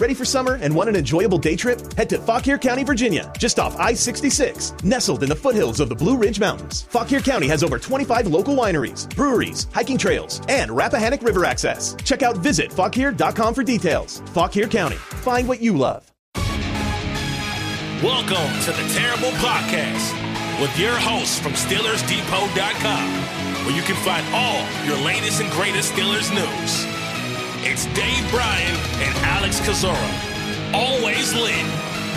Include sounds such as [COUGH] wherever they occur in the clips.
Ready for summer and want an enjoyable day trip? Head to Fauquier County, Virginia, just off I 66, nestled in the foothills of the Blue Ridge Mountains. Fauquier County has over 25 local wineries, breweries, hiking trails, and Rappahannock River access. Check out visitfauquier.com for details. Fauquier County, find what you love. Welcome to the Terrible Podcast with your hosts from SteelersDepot.com, where you can find all your latest and greatest Steelers news. It's Dave Bryan and Alex Kozora. Always lit,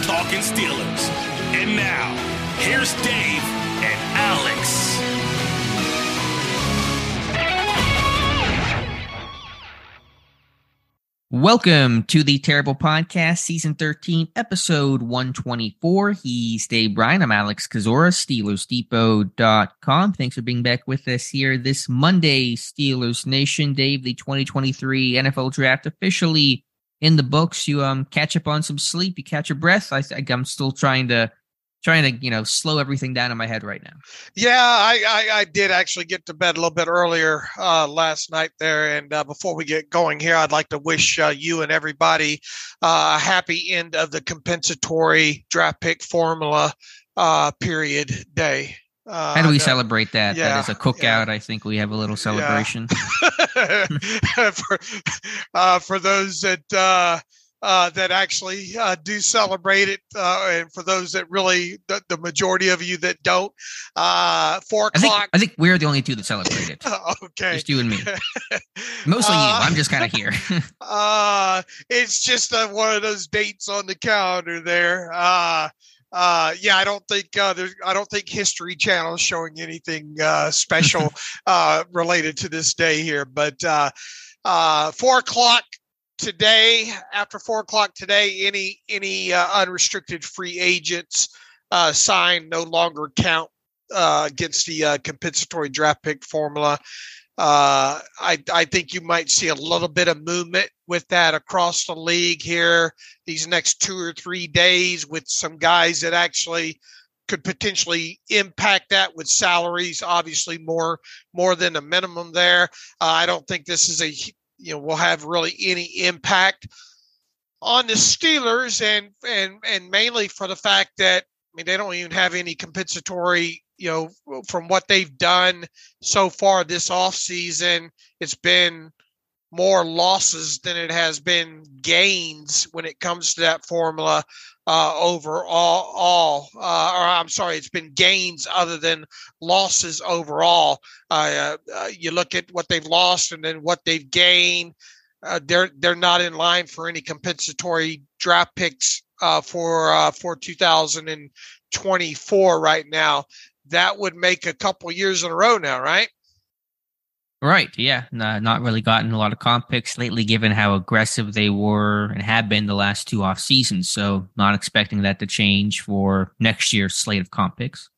talking Steelers. And now, here's Dave and Alex. Welcome to the Terrible Podcast, Season 13, Episode 124. He's Dave Bryan. I'm Alex Kozora, SteelersDepot.com. Thanks for being back with us here this Monday, Steelers Nation. Dave, the 2023 NFL Draft officially in the books. You um catch up on some sleep, you catch your breath. I, I'm still trying to trying to you know slow everything down in my head right now. Yeah, I I, I did actually get to bed a little bit earlier uh, last night there, and uh, before we get going here, I'd like to wish uh, you and everybody uh, a happy end of the compensatory draft pick formula uh, period day. Uh, How do we celebrate that? Yeah, that is a cookout. Yeah. I think we have a little celebration. Yeah. [LAUGHS] [LAUGHS] for, for those that uh, that actually uh, do celebrate it, uh, and for those that really, the, the, majority of you that don't, uh, four o'clock. I think, I think, we're the only two that celebrate it. [LAUGHS] okay, just you and me. [LAUGHS] Mostly you. I'm just kind of here. [LAUGHS] uh, it's just uh, one of those dates on the calendar there. Uh, uh, yeah, I don't think uh, there's. I don't think History Channel is showing anything uh, special uh, related to this day here. But uh, uh, four o'clock today after four o'clock today any any uh, unrestricted free agents uh, signed no longer count uh, against the uh, compensatory draft pick formula. Uh, I, I think you might see a little bit of movement with that across the league here these next two or three days with some guys that actually could potentially impact that with salaries obviously more more than a minimum there. Uh, i don't think this is a you know will have really any impact on the Steelers and and and mainly for the fact that I mean they don't even have any compensatory you know from what they've done so far this offseason. It's been more losses than it has been gains when it comes to that formula uh, overall. All, uh, or I'm sorry, it's been gains other than losses overall. Uh, uh, you look at what they've lost and then what they've gained. Uh, they're they're not in line for any compensatory draft picks uh, for for 2024 right now. That would make a couple years in a row now, right? Right. Yeah. No, not really gotten a lot of comp picks lately, given how aggressive they were and have been the last two off seasons. So, not expecting that to change for next year's slate of comp picks.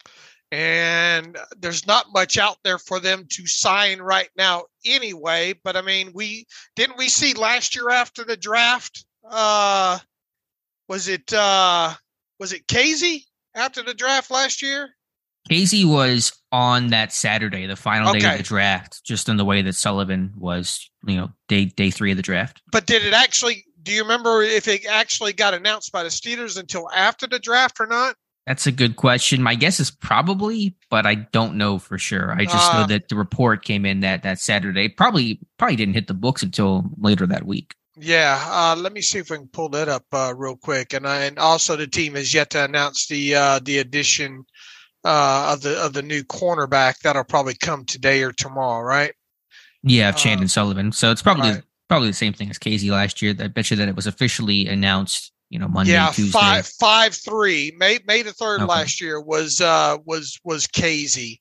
And there's not much out there for them to sign right now, anyway. But I mean, we didn't we see last year after the draft? Uh, was it uh, was it Kazee after the draft last year? Kazee was on that Saturday, the final okay. day of the draft, just in the way that Sullivan was, you know, day day three of the draft. But did it actually? Do you remember if it actually got announced by the Steelers until after the draft or not? That's a good question. My guess is probably, but I don't know for sure. I just uh, know that the report came in that that Saturday. Probably probably didn't hit the books until later that week. Yeah, uh, let me see if we can pull that up uh, real quick. And I, and also the team has yet to announce the uh, the addition uh, of the of the new cornerback that'll probably come today or tomorrow, right? Yeah, of Chandon uh, Sullivan. So it's probably right. probably the same thing as Kazee last year. I bet you that it was officially announced. You know, Monday, yeah, Tuesday. five five three. May May the third okay. last year was uh was was Kazee.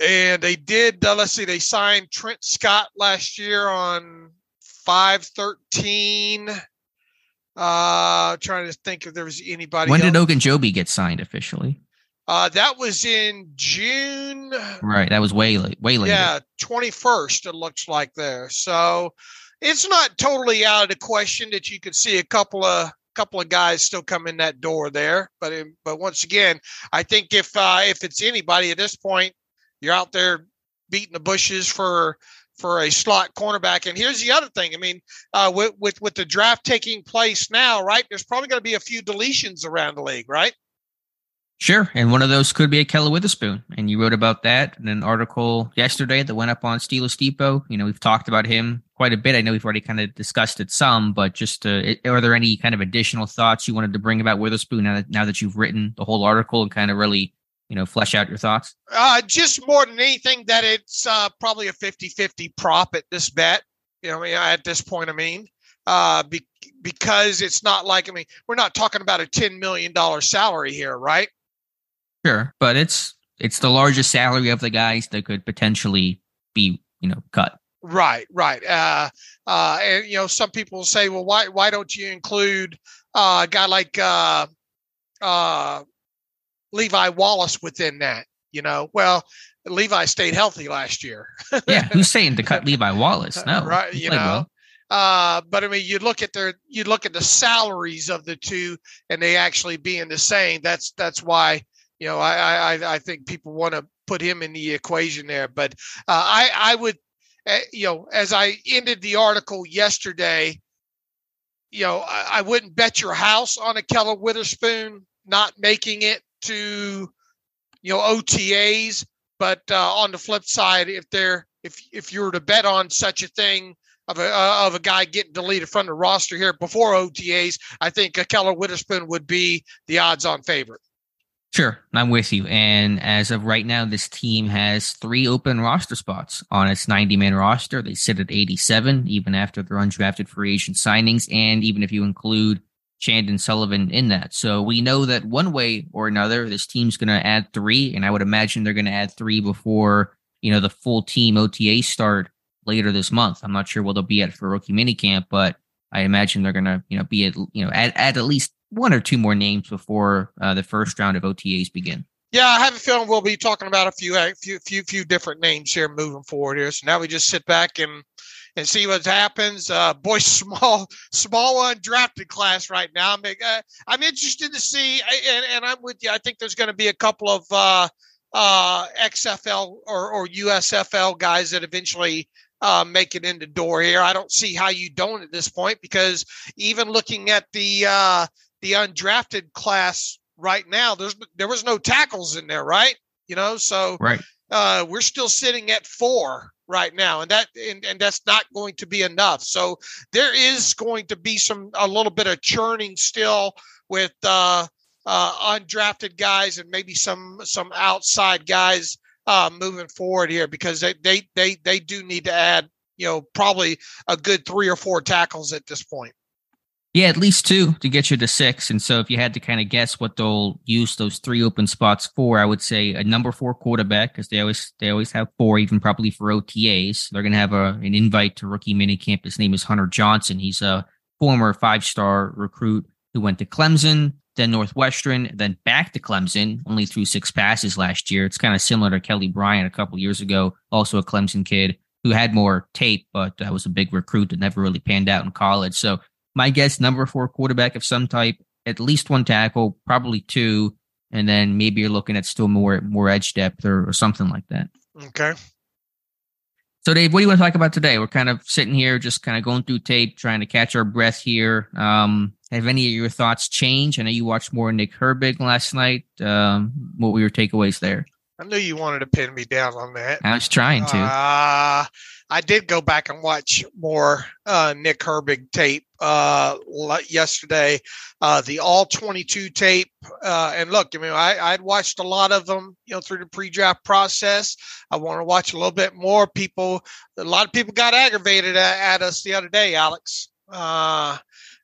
And they did. Uh, let's see. They signed Trent Scott last year on five thirteen. Uh, trying to think if there was anybody. When else. did Ogunjobi get signed officially? Uh, that was in June. Right. That was way late. Way late. Yeah, twenty first. It looks like there. So it's not totally out of the question that you could see a couple of couple of guys still come in that door there. But but once again, I think if uh, if it's anybody at this point, you're out there beating the bushes for for a slot cornerback. And here's the other thing. I mean, uh, with, with with the draft taking place now, right? There's probably going to be a few deletions around the league, right? Sure, and one of those could be Ahkello Witherspoon, and you wrote about that in an article yesterday that went up on Steelers Depot. You know, we've talked about him quite a bit. I know we've already kind of discussed it some, but just uh, are there any kind of additional thoughts you wanted to bring about Witherspoon now that, now that you've written the whole article and kind of really you know flesh out your thoughts? Uh, just more than anything, that it's uh, probably a 50-50 prop at this bet. You know, at this point, I mean, uh, be, because it's not like I mean, we're not talking about a ten million dollar salary here, right? Sure, but it's it's the largest salary of the guys that could potentially be you know cut. Right, right. Uh, uh, and you know, some people say, well, why why don't you include uh, a guy like uh, uh, Levi Wallace within that? You know, well, Levi stayed healthy last year. yeah, [LAUGHS] who's saying to cut Levi Wallace? No, right. You know, well. Uh, but I mean, you look at their, you look at the salaries of the two, and they actually being the same. That's that's why you know, I I I think people want to put him in the equation there. But uh, I I would, uh, you know, as I ended the article yesterday, you know, I, I wouldn't bet your house on Ahkello Witherspoon not making it to, you know, OTAs. But uh, on the flip side, if they're if if you were to bet on such a thing of a uh, of a guy getting deleted from the roster here before OTAs, I think Ahkello Witherspoon would be the odds-on favorite. Sure, I'm with you. And as of right now, this team has three open roster spots on its 90 man roster. They sit at 87, even after their undrafted free agent signings, and even if you include Chandon Sullivan in that. So we know that one way or another, this team's going to add three, and I would imagine they're going to add three before you know the full team OTA start later this month. I'm not sure what they'll be at for rookie minicamp, but I imagine they're going to you know be at you know add at least one or two more names before uh, the first round of OTAs begin. Yeah, I have a feeling we'll be talking about a few, a few, few, few different names here moving forward here. So now we just sit back and and see what happens. Uh, boy, [LAUGHS] small, small undrafted class right now. I'm, uh, I'm interested to see, and, and I'm with you. I think there's going to be a couple of uh, uh, XFL or, or USFL guys that eventually uh, make it in the door here. I don't see how you don't at this point because even looking at the uh, the undrafted class right now, there's there was no tackles in there, right? You know, so right. Uh, we're still sitting at four right now, and that and, and that's not going to be enough. So there is going to be some a little bit of churning still with uh, uh, undrafted guys and maybe some some outside guys uh, moving forward here because they, they they they do need to add you know probably a good three or four tackles at this point. Yeah, at least two to get you to six. And so if you had to kind of guess what they'll use those three open spots for, I would say a number four quarterback because they always they always have four, even probably for OTAs. They're going to have a, an invite to rookie minicamp. His name is Hunter Johnson. He's a former five star recruit who went to Clemson, then Northwestern, then back to Clemson. Only threw six passes last year. It's kind of similar to Kelly Bryant a couple years ago, also a Clemson kid who had more tape, but uh, was a big recruit that never really panned out in college. So my guess, number four quarterback of some type, at least one tackle, probably two, and then maybe you're looking at still more more edge depth or, or something like that. Okay. So, Dave, what do you want to talk about today? We're kind of sitting here, just kind of going through tape, trying to catch our breath here. Um, have any of your thoughts changed? I know you watched more Nick Herbig last night. Um, what were your takeaways there? I knew you wanted to pin me down on that. I was trying to. Uh, I did go back and watch more uh, Nick Herbig tape uh, yesterday, uh, the all 22 tape. Uh, and look, I mean, I, I'd watched a lot of them, you know, through the pre-draft process. I want to watch a little bit more. People, a lot of people got aggravated at, at us the other day, Alex. Uh,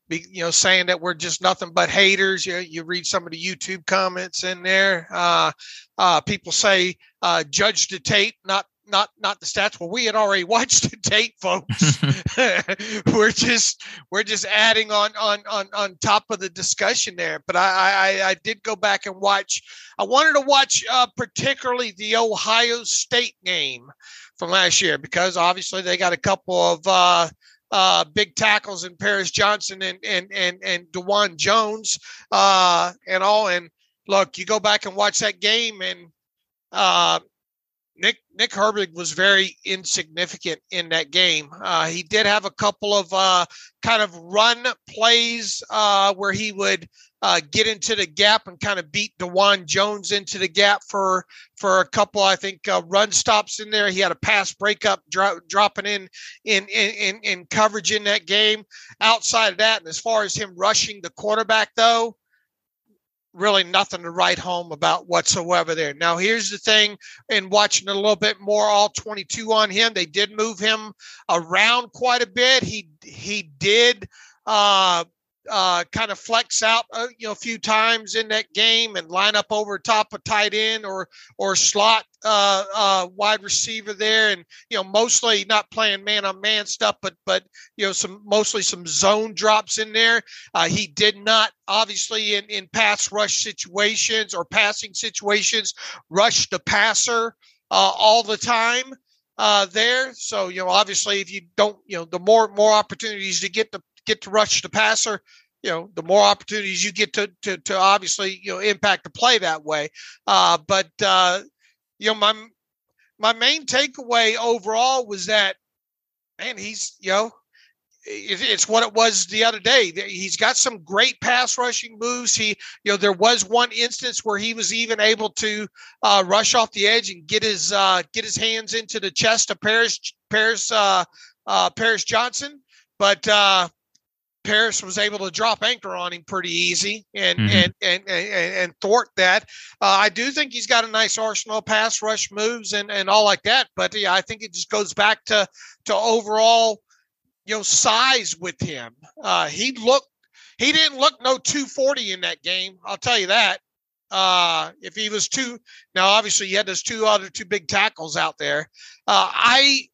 be, you know, saying that we're just nothing but haters. You, you read some of the YouTube comments in there. Uh, uh, people say, uh, judge the tape, not not not the stats. Well, we had already [LAUGHS] watched the tape, folks. [LAUGHS] [LAUGHS] we're just we're just adding on on on on top of the discussion there. But I I, I did go back and watch. I wanted to watch uh, particularly the Ohio State game from last year because obviously they got a couple of uh, uh, big tackles in Paris Johnson and and and and Dawand Jones uh, and all. And look, you go back and watch that game and. Uh, Nick Nick Herbig was very insignificant in that game. Uh, he did have a couple of uh, kind of run plays uh, where he would uh, get into the gap and kind of beat Dawand Jones into the gap for for a couple, I think, uh, run stops in there. He had a pass breakup dro- dropping in, in in in coverage in that game. Outside of that, and as far as him rushing the quarterback, though, really nothing to write home about whatsoever there. Now, here's the thing in watching a little bit more all 22 on him, they did move him around quite a bit. He he did uh uh, kind of flex out, uh, you know, a few times in that game and line up over top of tight end or or slot uh, uh, wide receiver there, and you know, mostly not playing man on man stuff, but but you know, some mostly some zone drops in there. Uh, he did not obviously in in pass rush situations or passing situations rush the passer uh, all the time uh, there. So you know, obviously, if you don't, you know, the more more opportunities to get the get to rush the passer, you know, the more opportunities you get to to, to obviously you know impact the play that way. Uh, but uh, you know, my my main takeaway overall was that man, he's you know. it's what it was the other day. He's got some great pass rushing moves. He, you know, there was one instance where he was even able to uh, rush off the edge and get his uh, get his hands into the chest of Paris Paris uh, uh Paris Johnson. But uh, Paris was able to drop anchor on him pretty easy and mm-hmm. and, and, and and thwart that. Uh, I do think he's got a nice arsenal pass rush moves and and all like that. But yeah, I think it just goes back to to overall, you know, size with him. Uh, he looked he didn't look no 240 in that game. I'll tell you that. Uh, if he was two, now obviously he had those two other two big tackles out there. Uh, I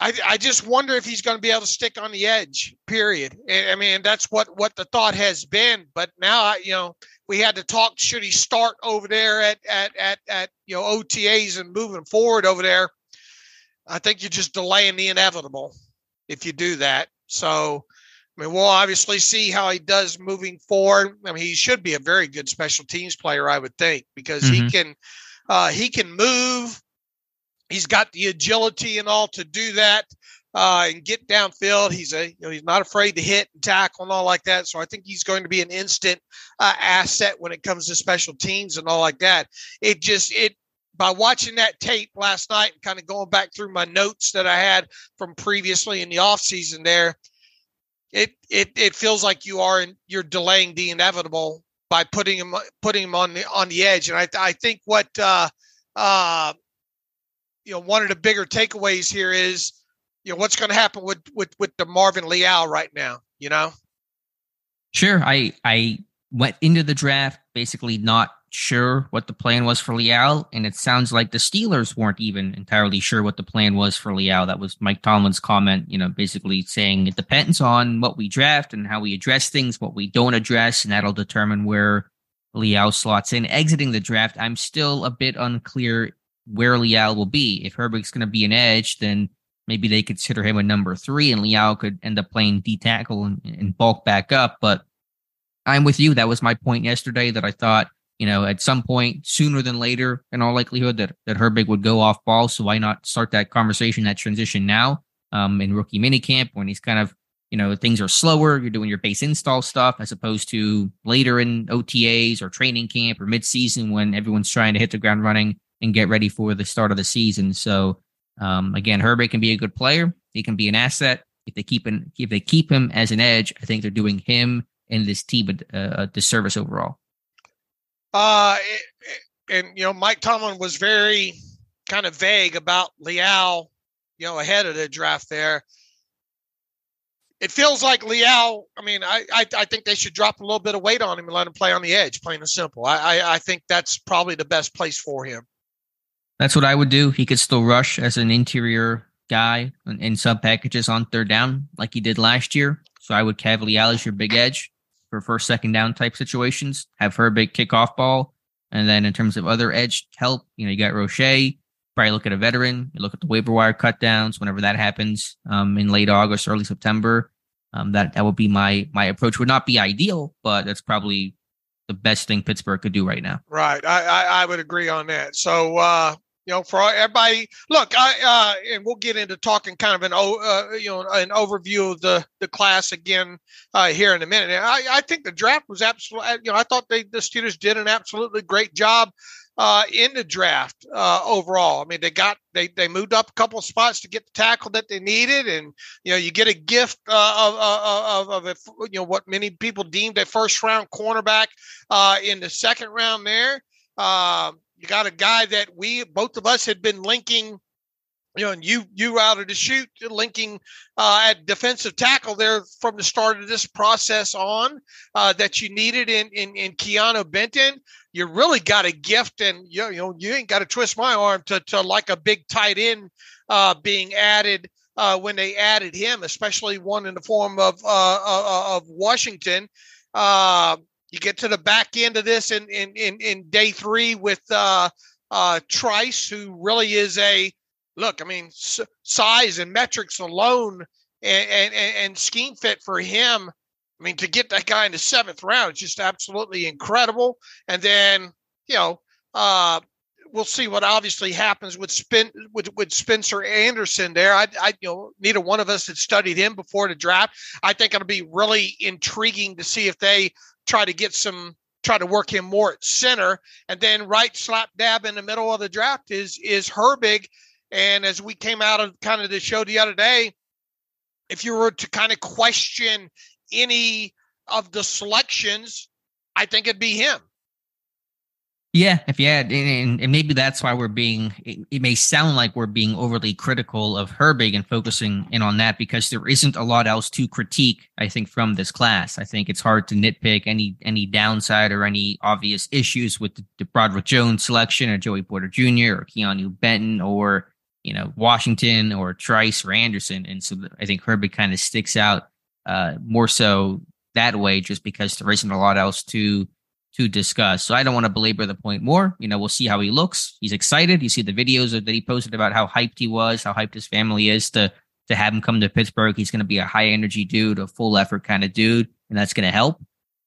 I, I just wonder if he's going to be able to stick on the edge. Period. I mean, that's what what the thought has been. But now, I, you know, we had to talk. Should he start over there at at at at you know OTAs and moving forward over there? I think you're just delaying the inevitable if you do that. So, I mean, we'll obviously see how he does moving forward. I mean, he should be a very good special teams player, I would think, because mm-hmm. he can uh, he can move. He's got the agility and all to do that uh, and get downfield. He's a you know he's not afraid to hit and tackle and all like that. So I think he's going to be an instant uh, asset when it comes to special teams and all like that. It just it by watching that tape last night and kind of going back through my notes that I had from previously in the off season there. It, it it feels like you are in, you're delaying the inevitable by putting him putting him on the on the edge, and I I think what uh, uh, you know, one of the bigger takeaways here is, you know, what's going to happen with with with DeMarvin Leal right now. You know. Sure, I I went into the draft basically not sure what the plan was for Leal, and it sounds like the Steelers weren't even entirely sure what the plan was for Leal. That was Mike Tomlin's comment, you know, basically saying it depends on what we draft and how we address things, what we don't address, and that'll determine where Leal slots in. Exiting the draft, I'm still a bit unclear where Leal will be. If Herbig's going to be an edge, then maybe they consider him a number three, and Leal could end up playing D tackle and, and bulk back up. But I'm with you. That was my point yesterday. That I thought, you know, at some point sooner than later, in all likelihood, that that Herbig would go off ball. So why not start that conversation, that transition now, um, in rookie minicamp when he's kind of you know things are slower you're doing your base install stuff as opposed to later in otas or training camp or midseason when everyone's trying to hit the ground running and get ready for the start of the season. So um, again, Herbig can be a good player. He can be an asset if they keep him. If they keep him as an edge, I think they're doing him and this team a, a disservice overall. Uh, and you know, Mike Tomlin was very kind of vague about Leal, you know, ahead of the draft there. It feels like Leal. I mean, I, I, I think they should drop a little bit of weight on him and let him play on the edge, plain and simple. I I, I think that's probably the best place for him. That's what I would do. He could still rush as an interior guy in, in sub packages on third down, like he did last year. So I would have Leal as your big edge for first, second down type situations. Have Herbig kickoff ball. And then in terms of other edge help, you know, you got Roche. Probably look at a veteran. You look at the waiver wire cut downs whenever that happens um, in late August, early September. Um, that that would be my my approach. Would not be ideal, but that's probably the best thing Pittsburgh could do right now. Right. I, I, I would agree on that. So, uh, you know, for everybody, look, I uh, and we'll get into talking kind of an uh, you know an overview of the the class again uh, here in a minute. I, I think the draft was absolutely, you know, I thought they the Steelers did an absolutely great job uh, in the draft uh, overall. I mean, they got they they moved up a couple of spots to get the tackle that they needed, and you know, you get a gift uh, of of, of, of you know what many people deemed a first round cornerback uh, in the second round there. Um, you got a guy that we both of us had been linking you know, and you you out of the shoot linking uh, at defensive tackle there from the start of this process on uh, that you needed in in, in Keanu Benton. You really got a gift, and you, you know you ain't got to twist my arm to to like a big tight end uh, being added uh, when they added him, especially one in the form of uh, uh, of Washington. You get to the back end of this in in in, in day three with uh, uh, Trice, who really is a look. I mean, s- size and metrics alone, and, and and scheme fit for him. I mean, to get that guy in the seventh round is just absolutely incredible. And then you know, uh, we'll see what obviously happens with with, with Spencer Anderson there. I, I you know neither one of us had studied him before the draft. I think it'll be really intriguing to see if they try to get some try to work him more at center. And then right slap dab in the middle of the draft is is Herbig. And as we came out of kind of the show the other day, if you were to kind of question any of the selections, I think it'd be him. Yeah, if you had, and, and maybe that's why we're being, it, it, may sound like we're being overly critical of Herbig and focusing in on that because there isn't a lot else to critique, I think, from this class. I think it's hard to nitpick any any downside or any obvious issues with the, the Broderick Jones selection or Joey Porter Jr. or Keanu Benton or, you know, Washington or Trice or Anderson. And so I think Herbig kind of sticks out uh, more so that way just because there isn't a lot else to to discuss. So I don't want to belabor the point more. You know, we'll see how he looks. He's excited. You see the videos that he posted about how hyped he was, how hyped his family is to to have him come to Pittsburgh. He's going to be a high energy dude, a full effort kind of dude, and that's going to help.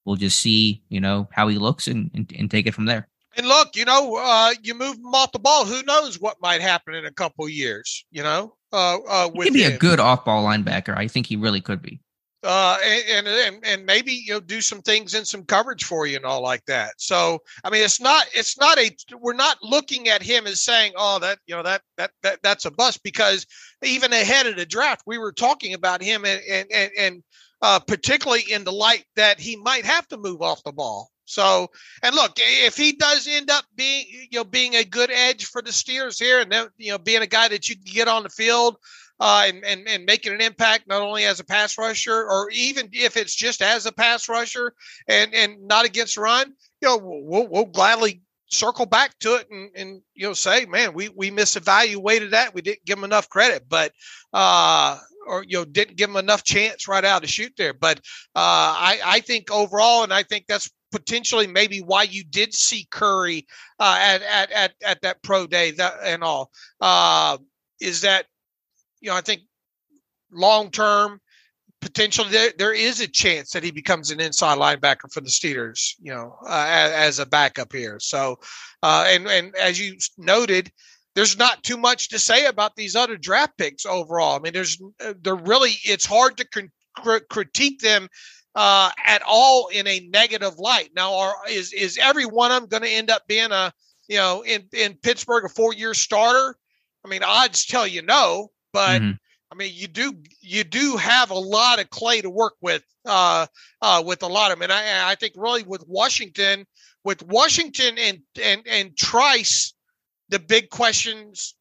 We'll just see, you know, how he looks and, and, and take it from there. And look, you know, uh, you move him off the ball. Who knows what might happen in a couple years? You know, uh, uh, he could be him. a good off ball linebacker. I think he really could be uh, and, and and maybe you know do some things in some coverage for you and all like that. So I mean, it's not it's not a we're not looking at him as saying, oh, that you know that that that that's a bust because even ahead of the draft, we were talking about him and and and, and uh, particularly in the light that he might have to move off the ball. So, and look, if he does end up being, you know, being a good edge for the Steelers here, and then, you know, being a guy that you can get on the field, uh, and, and and making an impact not only as a pass rusher or even if it's just as a pass rusher and and not against run, you know, we'll, we'll gladly circle back to it and, and you know say, man, we we misevaluated that. We didn't give him enough credit, but uh, or you know didn't give him enough chance right out to shoot there. But uh, I I think overall, and I think that's potentially maybe why you did see Curry uh, at, at at at that pro day that and all uh, is that you know, I think long term potentially there, there is a chance that he becomes an inside linebacker for the Steelers, you know, uh, as, as, a backup here. So, uh, and and as you noted, there's not too much to say about these other draft picks overall. I mean, there's uh, they're really it's hard to cr- critique them uh, at all in a negative light. Now, are is is every one of them going to end up being a you know in in Pittsburgh a four year starter? I mean, odds tell you no but mm-hmm. I mean, you do you do have a lot of clay to work with uh, uh, with a lot of them, and I, I think really with Washington, with Washington and and and Trice, the big questions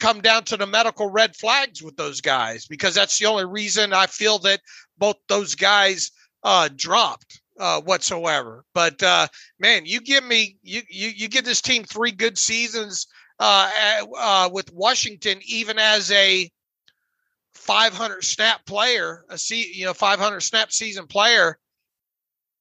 come down to the medical red flags with those guys because that's the only reason I feel that both those guys uh, dropped uh, whatsoever. But uh, man, you give me you you you give this team three good seasons uh, uh, with Washington, even as a 500 snap player, a see, you know, 500 snap season player,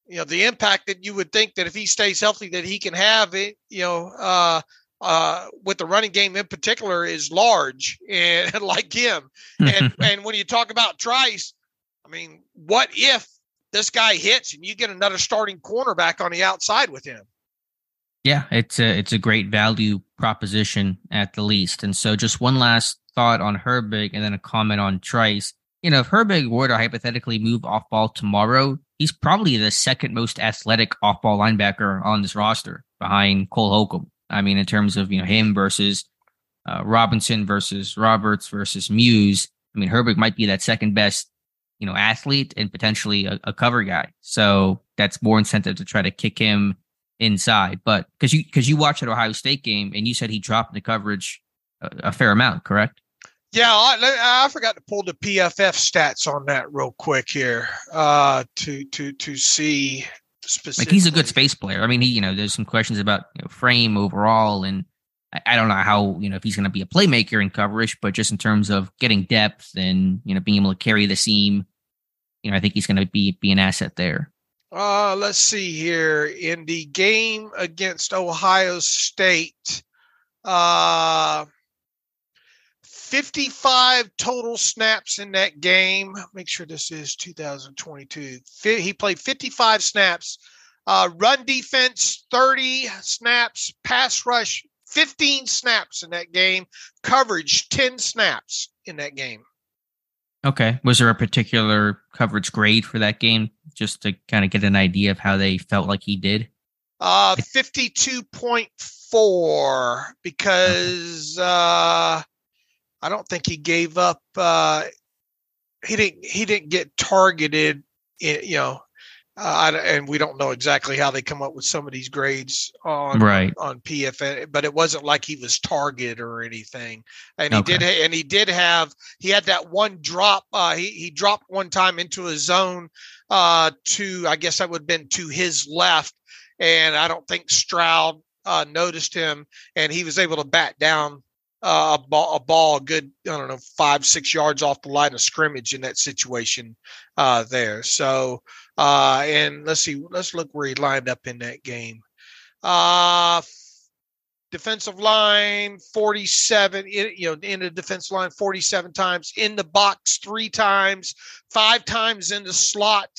you know, the impact that you would think that if he stays healthy, that he can have it, you know, uh, uh, with the running game in particular is large and [LAUGHS] like him. And [LAUGHS] and when you talk about Trice, I mean, what if this guy hits and you get another starting cornerback on the outside with him. Yeah, it's a it's a great value proposition at the least. And so, just one last thought on Herbig, and then a comment on Trice. You know, if Herbig were to hypothetically move off ball tomorrow, he's probably the second most athletic off ball linebacker on this roster behind Cole Holcomb. I mean, in terms of you know him versus uh, Robinson versus Roberts versus Muse. I mean, Herbig might be that second best you know athlete and potentially a, a cover guy. So that's more incentive to try to kick him inside. But because you because you watched that Ohio State game and you said he dropped the coverage a, a fair amount, correct? Yeah, I, I, forgot to pull the PFF stats on that real quick here uh, to to to see specifically. Like he's a good space player. I mean, he you know there's some questions about you know, frame overall, and I, I, don't know how you know if he's going to be a playmaker in coverage, but just in terms of getting depth and you know being able to carry the seam, you know I think he's going to be be an asset there. Uh, let's see here. In the game against Ohio State, uh, 55 total snaps in that game. Make sure this is 2022. He played 55 snaps. Uh, run defense, 30 snaps. Pass rush, 15 snaps in that game. Coverage, 10 snaps in that game. Okay. Was there a particular coverage grade for that game just to kind of get an idea of how they felt like he did? Uh 52.4 because okay. uh I don't think he gave up uh he didn't he didn't get targeted you know uh, and we don't know exactly how they come up with some of these grades on right. on PFF, but it wasn't like he was targeted or anything. And okay. he did, and he did have he had that one drop. Uh, he he dropped one time into a zone uh, to I guess that would have been to his left, and I don't think Stroud uh, noticed him, and he was able to bat down uh, a ball, a ball, a good I don't know five six yards off the line of scrimmage in that situation uh, there. So uh, and let's see, let's look where he lined up in that game. Uh, defensive line 47 you know in the defensive line 47 times in the box three times five times in the slot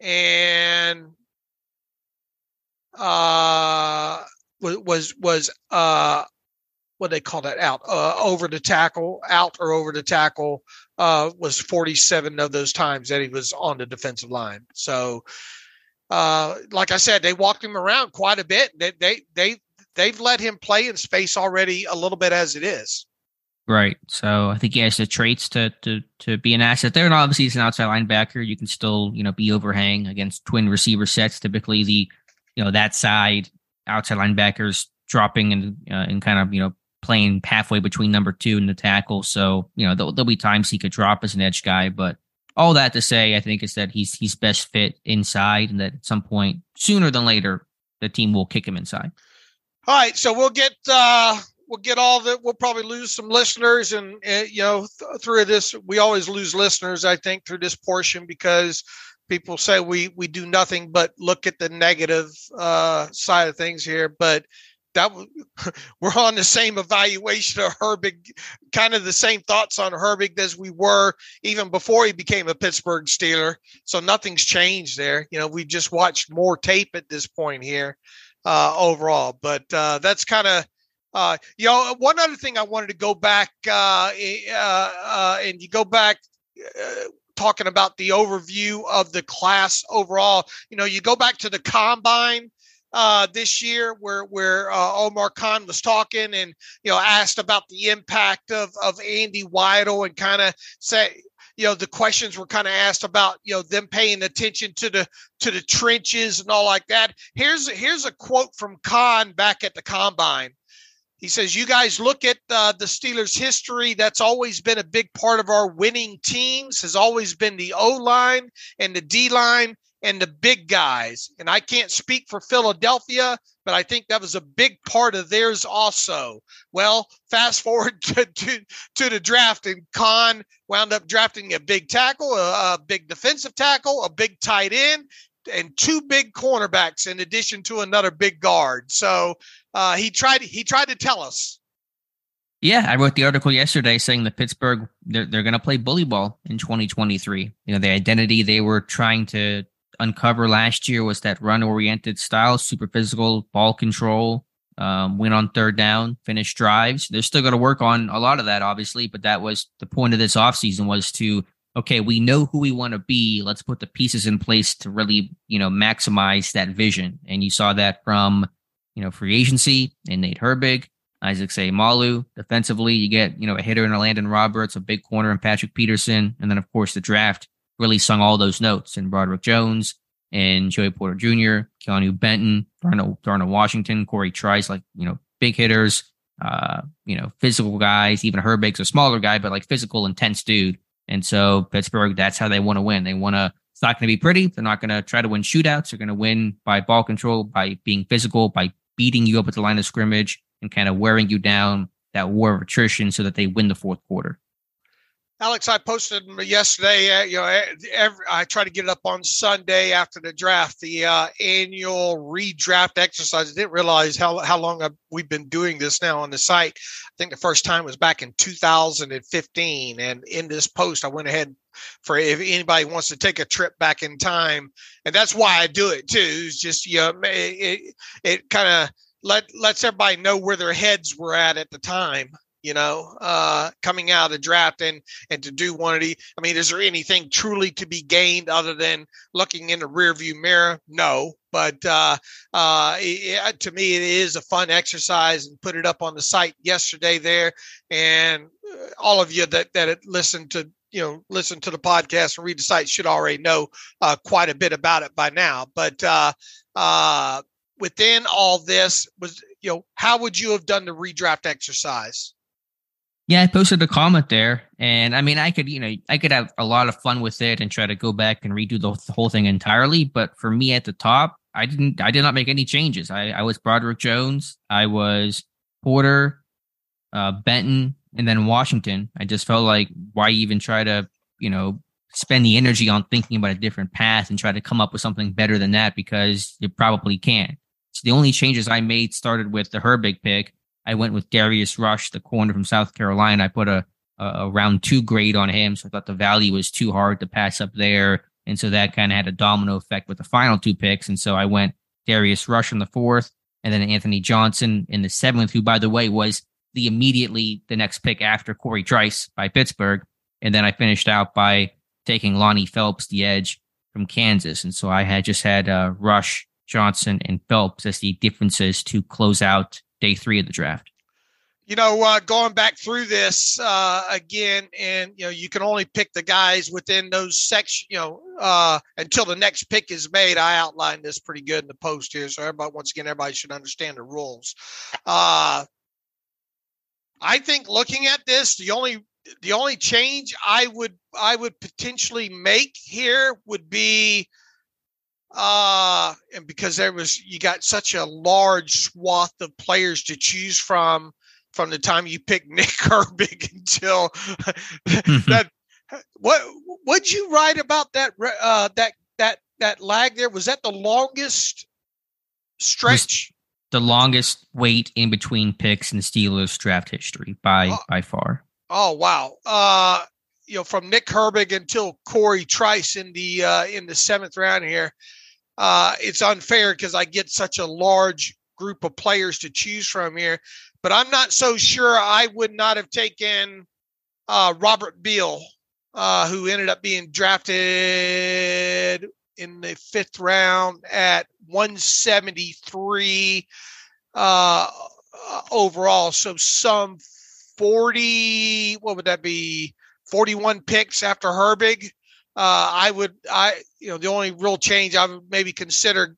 and uh was was uh what they call that out uh, over the tackle out or over the tackle uh, was 47 of those times that he was on the defensive line. So uh, like i said they walked him around quite a bit. They, they they they've let him play in space already a little bit as it is. Right. So i think he has the traits to to to be an asset there. And obviously he's an outside linebacker. You can still you know be overhang against twin receiver sets. Typically the you know that side outside linebackers dropping and uh, and kind of you know playing halfway between number two and the tackle. So, you know, there'll, there'll, be times he could drop as an edge guy, but all that to say, I think is that he's he's best fit inside, and that at some point, sooner than later, the team will kick him inside. All right, so we'll get uh we'll get all the we'll probably lose some listeners, and uh, you know th- through this we always lose listeners. I think through this portion because people say we we do nothing but look at the negative uh, side of things here, but that [LAUGHS] we're on the same evaluation of Herbig, kind of the same thoughts on Herbig as we were even before he became a Pittsburgh Steeler. So nothing's changed there. You know, we just watched more tape at this point here uh, overall. But uh, that's kind of, uh, you know, one other thing I wanted to go back uh, uh, uh, and you go back talking about the overview of the class overall. You know, you go back to the combine uh, this year where where uh, Omar Khan was talking and you know asked about the impact of of Andy Weidl and kind of say you know the questions were kind of asked about you know them paying attention to the to the trenches and all like that. Here's here's a quote from Khan back at the combine. He says, "You guys look at uh, the Steelers' history. That's always been a big part of our winning teams. Has always been the O line and the D line and the big guys. And I can't speak for Philadelphia, but I think that was a big part of theirs also. Well, fast [LAUGHS] forward to, to, to the draft, and Khan wound up drafting a big tackle, a, a big defensive tackle, a big tight end, and two big cornerbacks in addition to another big guard. So uh, he tried he tried to tell us. Yeah, I wrote the article yesterday saying that Pittsburgh they're, they're going to play bully ball in 2023. You know, the identity they were trying to uncover last year was that run oriented style, super physical, ball control, um, win on third down, finish drives. They're still going to work on a lot of that, obviously, but that was the point of this offseason was to, okay, we know who we want to be. Let's put the pieces in place to really, you know, maximize that vision. And you saw that from, you know, free agency and Nate Herbig, Isaac Seumalo. Defensively, you get, you know, a hitter in Elandon Roberts, a big corner in Patrick Peterson. And then, of course, the draft really sung all those notes and Broderick Jones and Joey Porter Jr., Keanu Benton, Darnell, Darnell Washington, Cory Trice, like, you know, big hitters, uh, you know, physical guys, even Herbig's a smaller guy, but like physical, intense dude. And so Pittsburgh, that's how they want to win. They want to, it's not going to be pretty. They're not going to try to win shootouts. They're going to win by ball control, by being physical, by beating you up at the line of scrimmage and kind of wearing you down that war of attrition so that they win the fourth quarter. Alex, I posted yesterday. Uh, you know, every, I try to get it up on Sunday after the draft. The uh, annual redraft exercise. I didn't realize how how long I've, we've been doing this now on the site. I think the first time was back in 2015. And in this post, I went ahead for if anybody wants to take a trip back in time, and that's why I do it too. It's just you know, it it, it kind of let lets everybody know where their heads were at at the time you know, uh, coming out of the draft and and to do one of the. I mean, is there anything truly to be gained other than looking in the rearview mirror? No, but uh, uh, it, to me, it is a fun exercise, and put it up on the site yesterday there, and uh, all of you that that listen to you know listen to the podcast and read the site should already know uh, quite a bit about it by now. But uh, uh, within all this was you know how would you have done the redraft exercise? Yeah, I posted a comment there, and I mean, I could, you know, I could have a lot of fun with it and try to go back and redo the, whole thing entirely. But for me at the top, I didn't, I did not make any changes. I, I was Broderick Jones, I was Porter, uh, Benton, and then Washington. I just felt like why even try to, you know, spend the energy on thinking about a different path and try to come up with something better than that because you probably can't. So the only changes I made started with the Herbig pick I went with Darius Rush, the corner from South Carolina. I put a, a round two grade on him, so I thought the value was too hard to pass up there. And so that kind of had a domino effect with the final two picks. And so I went Darius Rush in the fourth, and then Anthony Johnson in the seventh, who, by the way, was the immediately the next pick after Cory Trice by Pittsburgh. And then I finished out by taking Lonnie Phelps, the edge from Kansas. And so I had just had uh, Rush, Johnson, and Phelps as the differences to close out day three of the draft? You know, uh, going back through this uh, again, and you know, you can only pick the guys within those sections. You know, uh, until the next pick is made. I outlined this pretty good in the post here, so everybody, once again, everybody should understand the rules. Uh, I think looking at this, the only the only change I would I would potentially make here would be uh and because there was you got such a large swath of players to choose from from the time you pick [LAUGHS] Nick Herbig until mm-hmm. [LAUGHS] that what what'd you write about that uh that that that lag there? Was that the longest stretch? The longest wait in between picks in Steelers draft history by oh, by far. Oh wow. Uh you know from Nick Herbig until Cory Trice in the uh in the seventh round here uh, it's unfair because I get such a large group of players to choose from here. But I'm not so sure I would not have taken uh, Robert Beal, uh, who ended up being drafted in the fifth round at 173 uh, overall. So some 40, what would that be? 41 picks after Herbig. Uh, I would, I, you know, the only real change I would maybe consider,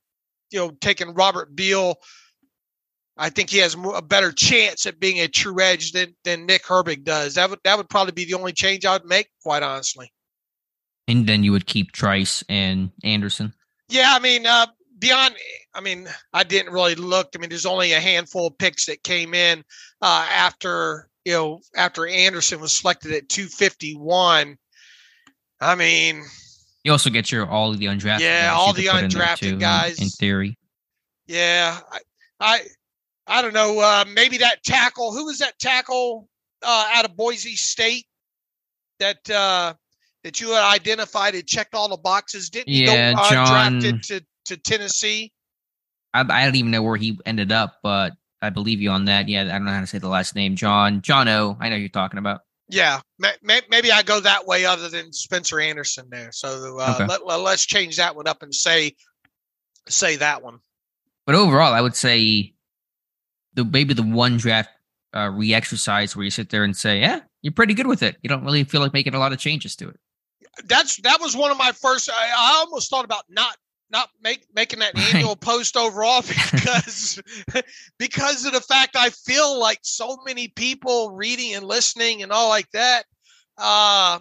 you know, taking Robert Beal. I think he has a better chance at being a true edge than than Nick Herbig does. That would that would probably be the only change I would make, quite honestly. And then you would keep Trice and Anderson. Yeah, I mean, uh, beyond, I mean, I didn't really look. I mean, there's only a handful of picks that came in uh, after you know after Anderson was selected at 251. I mean, you also get your all the undrafted. Yeah, all the undrafted guys. In, in, theory. Yeah, I, I, I don't know. Uh, maybe that tackle. Who was that tackle uh, out of Boise State? That uh, that you had identified had checked all the boxes. Didn't yeah, he go John, drafted to, to Tennessee? I, I don't even know where he ended up, but I believe you on that. Yeah, I don't know how to say the last name. John John O. I know you're talking about. Yeah, maybe I go that way other than Spencer Anderson there. So uh, okay. let, let, us change that one up and say say that one. But overall, I would say the maybe the one draft uh, re-exercise where you sit there and say, "Yeah, you're pretty good with it." You don't really feel like making a lot of changes to it. That's that was one of my first. I, I almost thought about not not make making that annual post overall [LAUGHS] because because of the fact I feel like so many people reading and listening and all like that uh,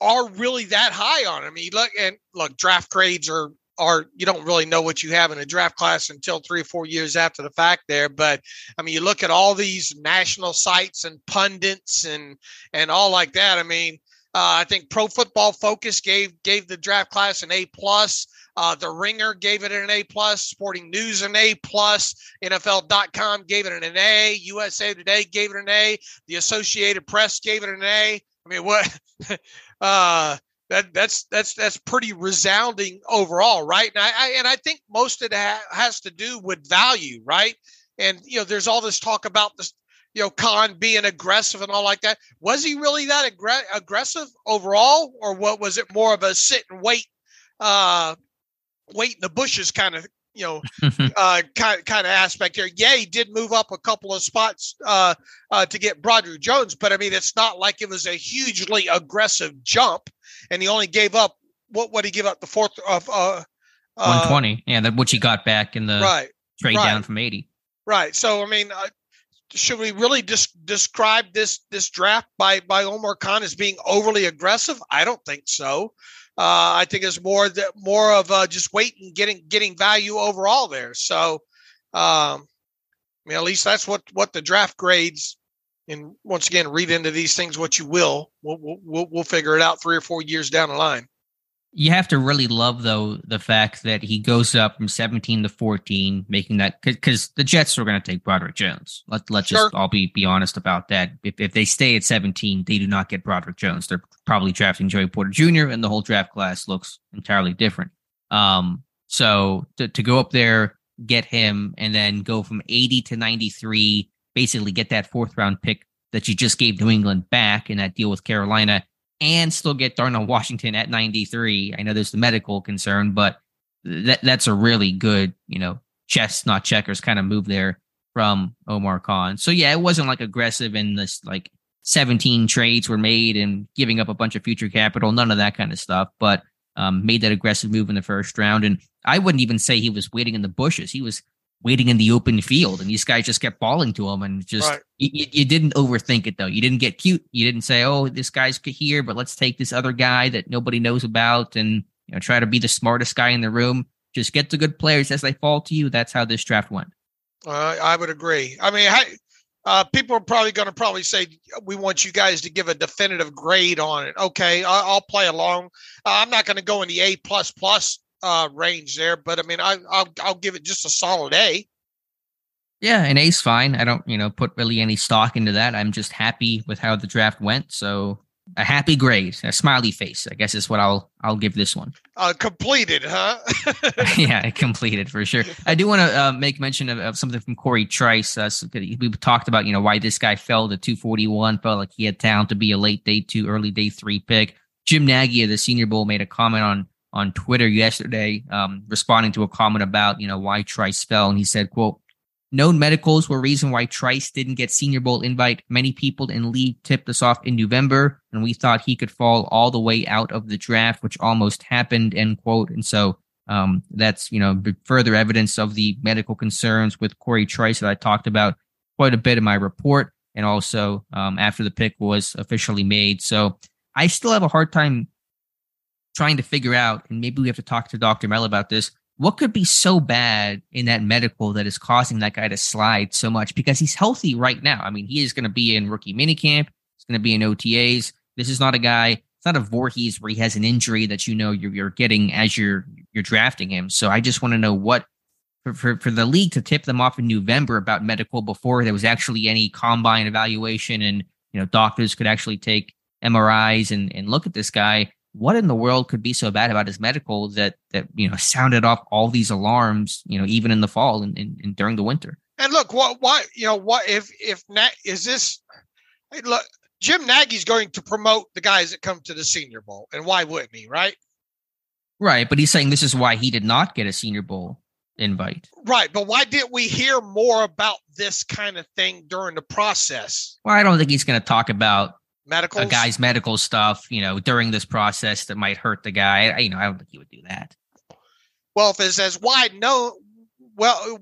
are really that high on him. I mean, look and look, draft grades are are you don't really know what you have in a draft class until three or four years after the fact there but i mean you look at all these national sites and pundits and and all like that. I mean uh, i think pro football focus gave gave the draft class an a plus uh, the Ringer gave it an A plus. Sporting News an A plus. NFL.com gave it an A. USA Today gave it an A. The Associated Press gave it an A. I mean, what? [LAUGHS] uh, that that's that's that's pretty resounding overall, right? And I, I and I think most of that has to do with value, right? And you know, there's all this talk about this, you know, Khan being aggressive and all like that. Was he really that aggr- aggressive overall, or what was it more of a sit and wait uh, wait in the bushes kind of you know [LAUGHS] uh, kind kind of aspect here. Yeah, he did move up a couple of spots uh, uh, to get Broderick Jones, but I mean it's not like it was a hugely aggressive jump, and he only gave up what what he give up the fourth of uh, uh, 120, yeah, that which he got back in the right trade right. down from 80. Right. So I mean. Uh, should we really just describe this this draft by by Omar Khan as being overly aggressive? I don't think so. Uh, I think it's more that more of uh, just waiting, getting getting value overall there. So, um, I mean, at least that's what what the draft grades. And once again, read into these things what you will. We'll we'll we'll figure it out three or four years down the line you have to really love though the fact that he goes up from 17 to 14 making that because the jets are going to take broderick jones. Let, let's sure. just all be be honest about that. If, if they stay at 17 they do not get broderick jones. They're probably drafting joey porter jr and the whole draft class looks entirely different. Um so to, to go up there get him and then go from 80 to 93 basically get that fourth round pick that you just gave new england back in that deal with carolina and still get Darnell Washington at 93. I know there's the medical concern, but that that's a really good, you know, chess not checkers kind of move there from Omar Khan. So yeah, it wasn't like aggressive and this like 17 trades were made and giving up a bunch of future capital, none of that kind of stuff, but um, made that aggressive move in the first round. And I wouldn't even say he was waiting in the bushes. He was waiting in the open field, and these guys just kept falling to him, and just right. you, you, didn't overthink it though. You didn't get cute. You didn't say, "Oh, this guy's here, but let's take this other guy that nobody knows about," and you know, try to be the smartest guy in the room. Just get the good players as they fall to you. That's how this draft went. Uh, I would agree. I mean, uh, people are probably going to probably say we want you guys to give a definitive grade on it. Okay, I'll, I'll play along. Uh, I'm not going to go in the A plus plus uh, range there, but I mean, I, I'll I'll give it just a solid A. Yeah, an A's fine. I don't, you know, put really any stock into that. I'm just happy with how the draft went. So a happy grade, a smiley face. I guess is what I'll I'll give this one. Uh, completed, huh? [LAUGHS] [LAUGHS] yeah, completed for sure. I do want to uh, make mention of, of, something from Cory Trice. Uh, so we talked about you know why this guy fell to 241. Felt like he had talent to be a late day two, early day three pick. Jim Nagy of the Senior Bowl made a comment on on Twitter yesterday, um, responding to a comment about you know why Trice fell, and he said, "quote Known medicals were reason why Trice didn't get Senior Bowl invite. Many people in league tipped us off in November, and we thought he could fall all the way out of the draft, which almost happened." End quote. And so um, that's you know further evidence of the medical concerns with Cory Trice that I talked about quite a bit in my report, and also um, after the pick was officially made. So I still have a hard time trying to figure out, and maybe we have to talk to Dr. Mel about this. What could be so bad in that medical that is causing that guy to slide so much? Because he's healthy right now. I mean, he is going to be in rookie minicamp. He's going to be in OTAs. This is not a guy. It's not a Voorhees where he has an injury that you know you're, you're getting as you're you're drafting him. So I just want to know what for, for, for the league to tip them off in November about medical before there was actually any combine evaluation and you know doctors could actually take MRIs and and look at this guy. What in the world could be so bad about his medical that that you know sounded off all these alarms? You know, even in the fall and, and, and during the winter. And look, what what you know what if if is this look Jim Nagy's going to promote the guys that come to the Senior Bowl, and why wouldn't he? Right. Right, but he's saying this is why he did not get a Senior Bowl invite. Right, but why didn't we hear more about this kind of thing during the process? Well, I don't think he's going to talk about medical a guy's medical stuff, you know, during this process that might hurt the guy. I, you know, I don't think he would do that. Well, if it's as wide known, well,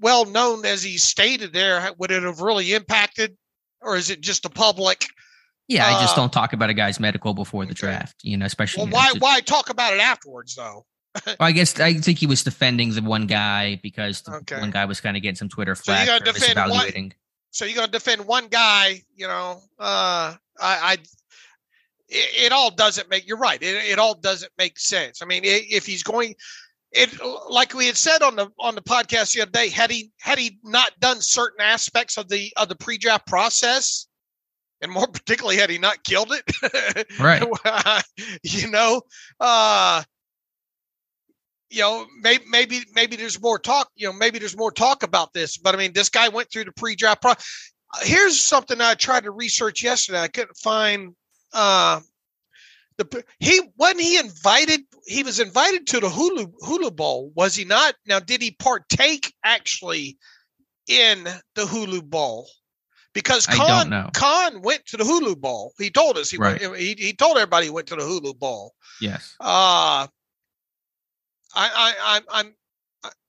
well known as he stated there, would it have really impacted, or is it just a public? Yeah, I just uh, don't talk about a guy's medical before the draft, you know, especially. Well, why why talk about it afterwards though? [LAUGHS] well, I guess I think he was defending the one guy because the okay. one guy was kind of getting some Twitter flack so for misevaluating. One, so you're gonna defend one guy, you know? Uh, I, I it, all doesn't make. You're right. It, it all doesn't make sense. I mean, if he's going, it like we had said on the on the podcast the other day, had he had he not done certain aspects of the of the pre-draft process, and more [LAUGHS] particularly had he not killed it right [LAUGHS] you know uh you know maybe maybe maybe there's more talk you know maybe there's more talk about this but i mean this guy went through the pre-draft pro here's something i tried to research yesterday i couldn't find uh the he wasn't he invited he was invited to the hula hula bowl was he not now did he partake actually in the hula bowl because Khan Khan went to the Hula Bowl. He told us he right. went, he he told everybody he went to the Hula Bowl. Yes. Uh I I I I'm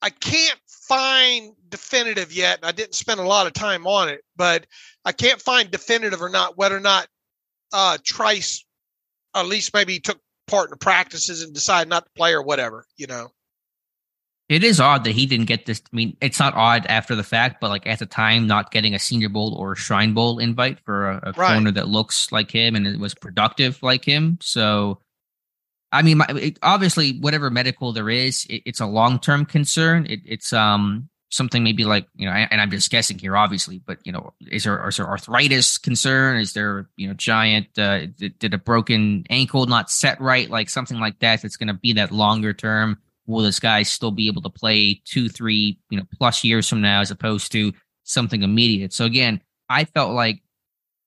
I can't find definitive yet. I didn't spend a lot of time on it, but I can't find definitive or not whether or not uh Trice at least maybe took part in the practices and decided not to play or whatever, you know. It is odd that he didn't get this. I mean, it's not odd after the fact, but like at the time, not getting a Senior Bowl or Shrine Bowl invite for a, a right. corner that looks like him and it was productive like him. So, I mean, it, obviously, whatever medical there is, it, it's a long term concern. It, it's um something maybe like you know, and I'm just guessing here, obviously, but you know, is there is there arthritis concern? Is there you know giant uh, did, did a broken ankle not set right, like something like that? That's going to be that longer term will this guy still be able to play two, three, you know, plus years from now as opposed to something immediate? So again, I felt like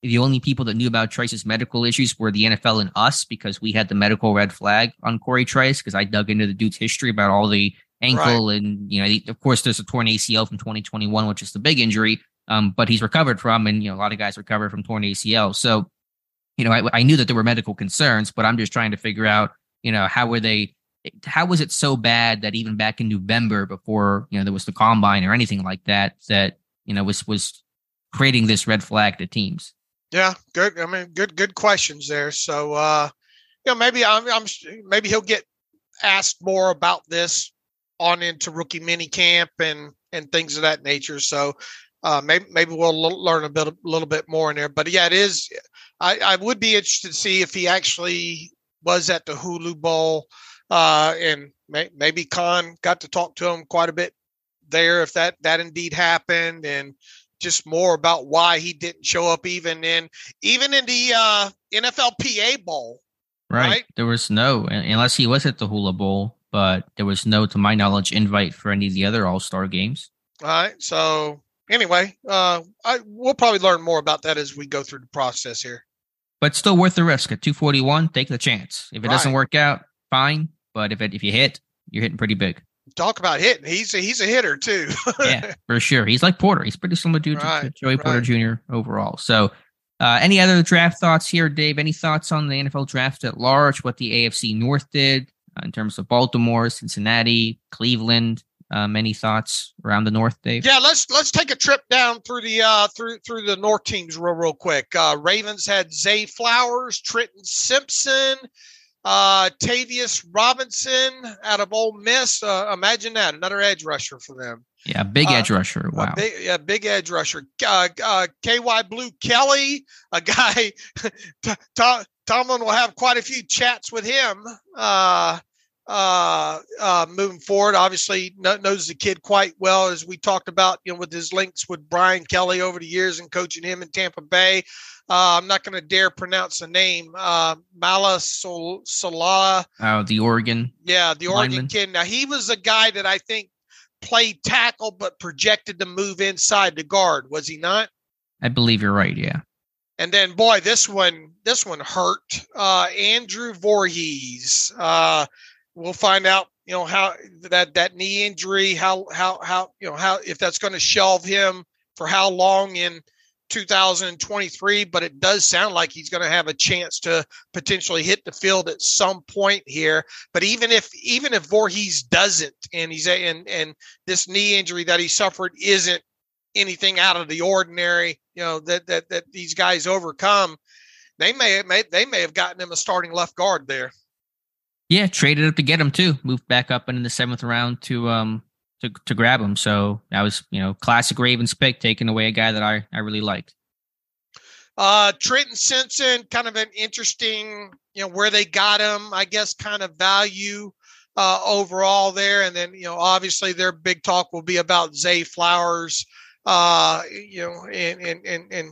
the only people that knew about Trice's medical issues were the NFL and us because we had the medical red flag on Corey Trice because I dug into the dude's history about all the ankle right. and you know of course there's a torn ACL from 2021 which is the big injury um, but he's recovered from and you know a lot of guys recover from torn ACL so you know I, I knew that there were medical concerns but I'm just trying to figure out you know how were they how was it so bad that even back in November, before you know there was the combine or anything like that, that you know was was creating this red flag to teams? Yeah, good. I mean, good good questions there. So, uh, you know, maybe I'm, I'm maybe he'll get asked more about this on into rookie mini camp and and things of that nature. So, uh, maybe maybe we'll learn a bit a little bit more in there. But yeah, it is. I, I would be interested to see if he actually was at the Hula Bowl. Uh, and may, maybe Khan got to talk to him quite a bit there if that that indeed happened, and just more about why he didn't show up even in even in the uh, NFLPA Bowl. Right. right. There was no unless he was at the Hula Bowl, but there was no, to my knowledge, invite for any of the other All Star games. All right. So anyway, uh, I we'll probably learn more about that as we go through the process here. But still worth the risk at 241. Take the chance. If it right. doesn't work out, fine. But if it, if you hit, you're hitting pretty big. Talk about hitting. He's a, he's a hitter too. yeah, for sure. He's like Porter. He's pretty similar to, right, to Joey right. Porter Jr. overall. So, uh, any other draft thoughts here, Dave? Any thoughts on the NFL draft at large? What the AFC North did uh, in terms of Baltimore, Cincinnati, Cleveland? Um, any thoughts around the North, Dave? Yeah, let's let's take a trip down through the uh, through through the North teams real real quick. Uh, Ravens had Zay Flowers, Trenton Simpson, uh, Tavius Robinson out of Ole Miss. Uh, imagine that another edge rusher for them. Yeah, big uh, edge rusher. Wow. Big, yeah, big edge rusher. Uh, uh, Kyu Blu Kelly, a guy. [LAUGHS] Tom, Tomlin will have quite a few chats with him. Uh, uh, uh, moving forward. Obviously, knows the kid quite well, as we talked about, you know, with his links with Brian Kelly over the years and coaching him in Tampa Bay. Uh, I'm not going to dare pronounce the name. Uh, Mala Sol- Solala. Oh, the Oregon. Yeah, the Oregon lineman. kid. Now, he was a guy that I think played tackle, but projected to move inside the guard. Was he not? I believe you're right. Yeah. And then, boy, this one, this one hurt. Uh, Andrew Voorhees. Uh, we'll find out you know how that that knee injury how how how you know how if that's going to shelve him for how long in 2023 but it does sound like he's going to have a chance to potentially hit the field at some point here but even if even if Voorhees doesn't and he's and and this knee injury that he suffered isn't anything out of the ordinary you know that that that these guys overcome they may, may they may have gotten him a starting left guard there yeah, traded up to get him too. Moved back up in the seventh round to um to to grab him. So that was you know classic Ravens pick, taking away a guy that I I really liked. Uh, Trenton Simpson, kind of an interesting, you know, where they got him. I guess kind of value uh, overall there, and then you know, obviously their big talk will be about Zay Flowers. Uh, you know, and and and and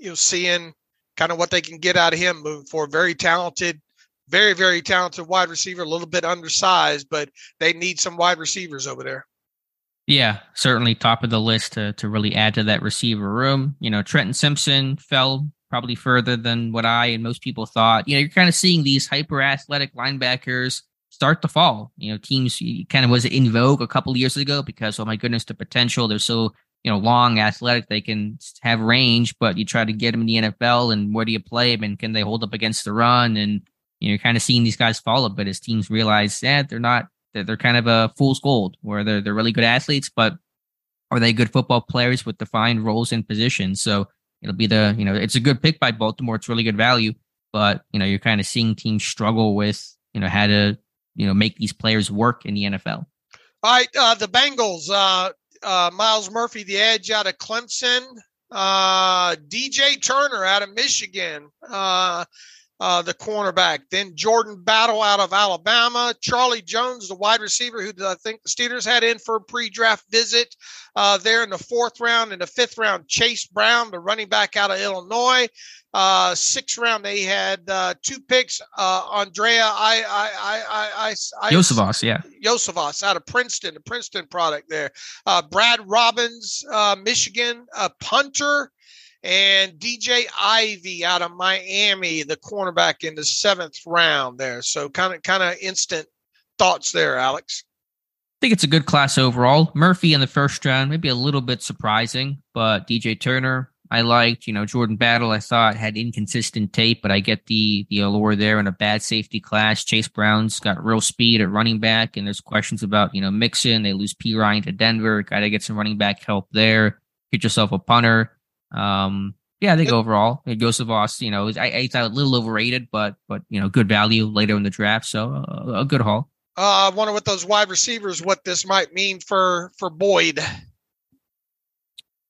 you know, seeing kind of what they can get out of him moving forward. Very talented very, very talented wide receiver, a little bit undersized, but they need some wide receivers over there. Yeah, certainly top of the list to to really add to that receiver room. You know, Trenton Simpson fell probably further than what I and most people thought. You know, you're kind of seeing these hyper athletic linebackers start to fall. You know, teams kind of was in vogue a couple years ago because oh my goodness, the potential. They're so you know long, athletic. They can have range, but you try to get them in the NFL, and where do you play them? And can they hold up against the run? And you know, you're kind of seeing these guys fall a bit as teams realize that they're not that they're kind of a fool's gold where they're they're really good athletes, but are they good football players with defined roles and positions? So it'll be the you know it's a good pick by Baltimore. It's really good value, but you know you're kind of seeing teams struggle with you know how to you know make these players work in the NFL. All right, uh, the Bengals. Uh, uh, Myles Murphy, the edge out of Clemson. Uh, DJ Turner out of Michigan. Uh, the cornerback. Then Jordan Battle out of Alabama. Charlie Jones, the wide receiver, who I think the Steelers had in for a pre draft visit uh, there in the fourth round. In the fifth round, Chase Brown, the running back out of Illinois. Uh, sixth round, they had uh, two picks. Uh, Andrei, I, I, I, I, I, Iosivas, yeah, Iosivas out of Princeton, the Princeton product there. Uh, Brad Robbins, uh, Michigan, a punter and DJ Ivey out of Miami, the cornerback in the seventh round there. So kind of kind of instant thoughts there, Alex. I think it's a good class overall. Murphy in the first round, maybe a little bit surprising, but DJ Turner, I liked. You know, Jordan Battle, I thought had inconsistent tape, but I get the the allure there in a bad safety class. Chase Brown's got real speed at running back, and there's questions about you know Mixon. They lose Perine to Denver. Got to get some running back help there. Get yourself a punter. Um, yeah, I think overall, Iosivas, you know, I, I thought a little overrated, but but you know, good value later in the draft, so uh, a good haul. Uh, I wonder what those wide receivers, what this might mean for for Boyd.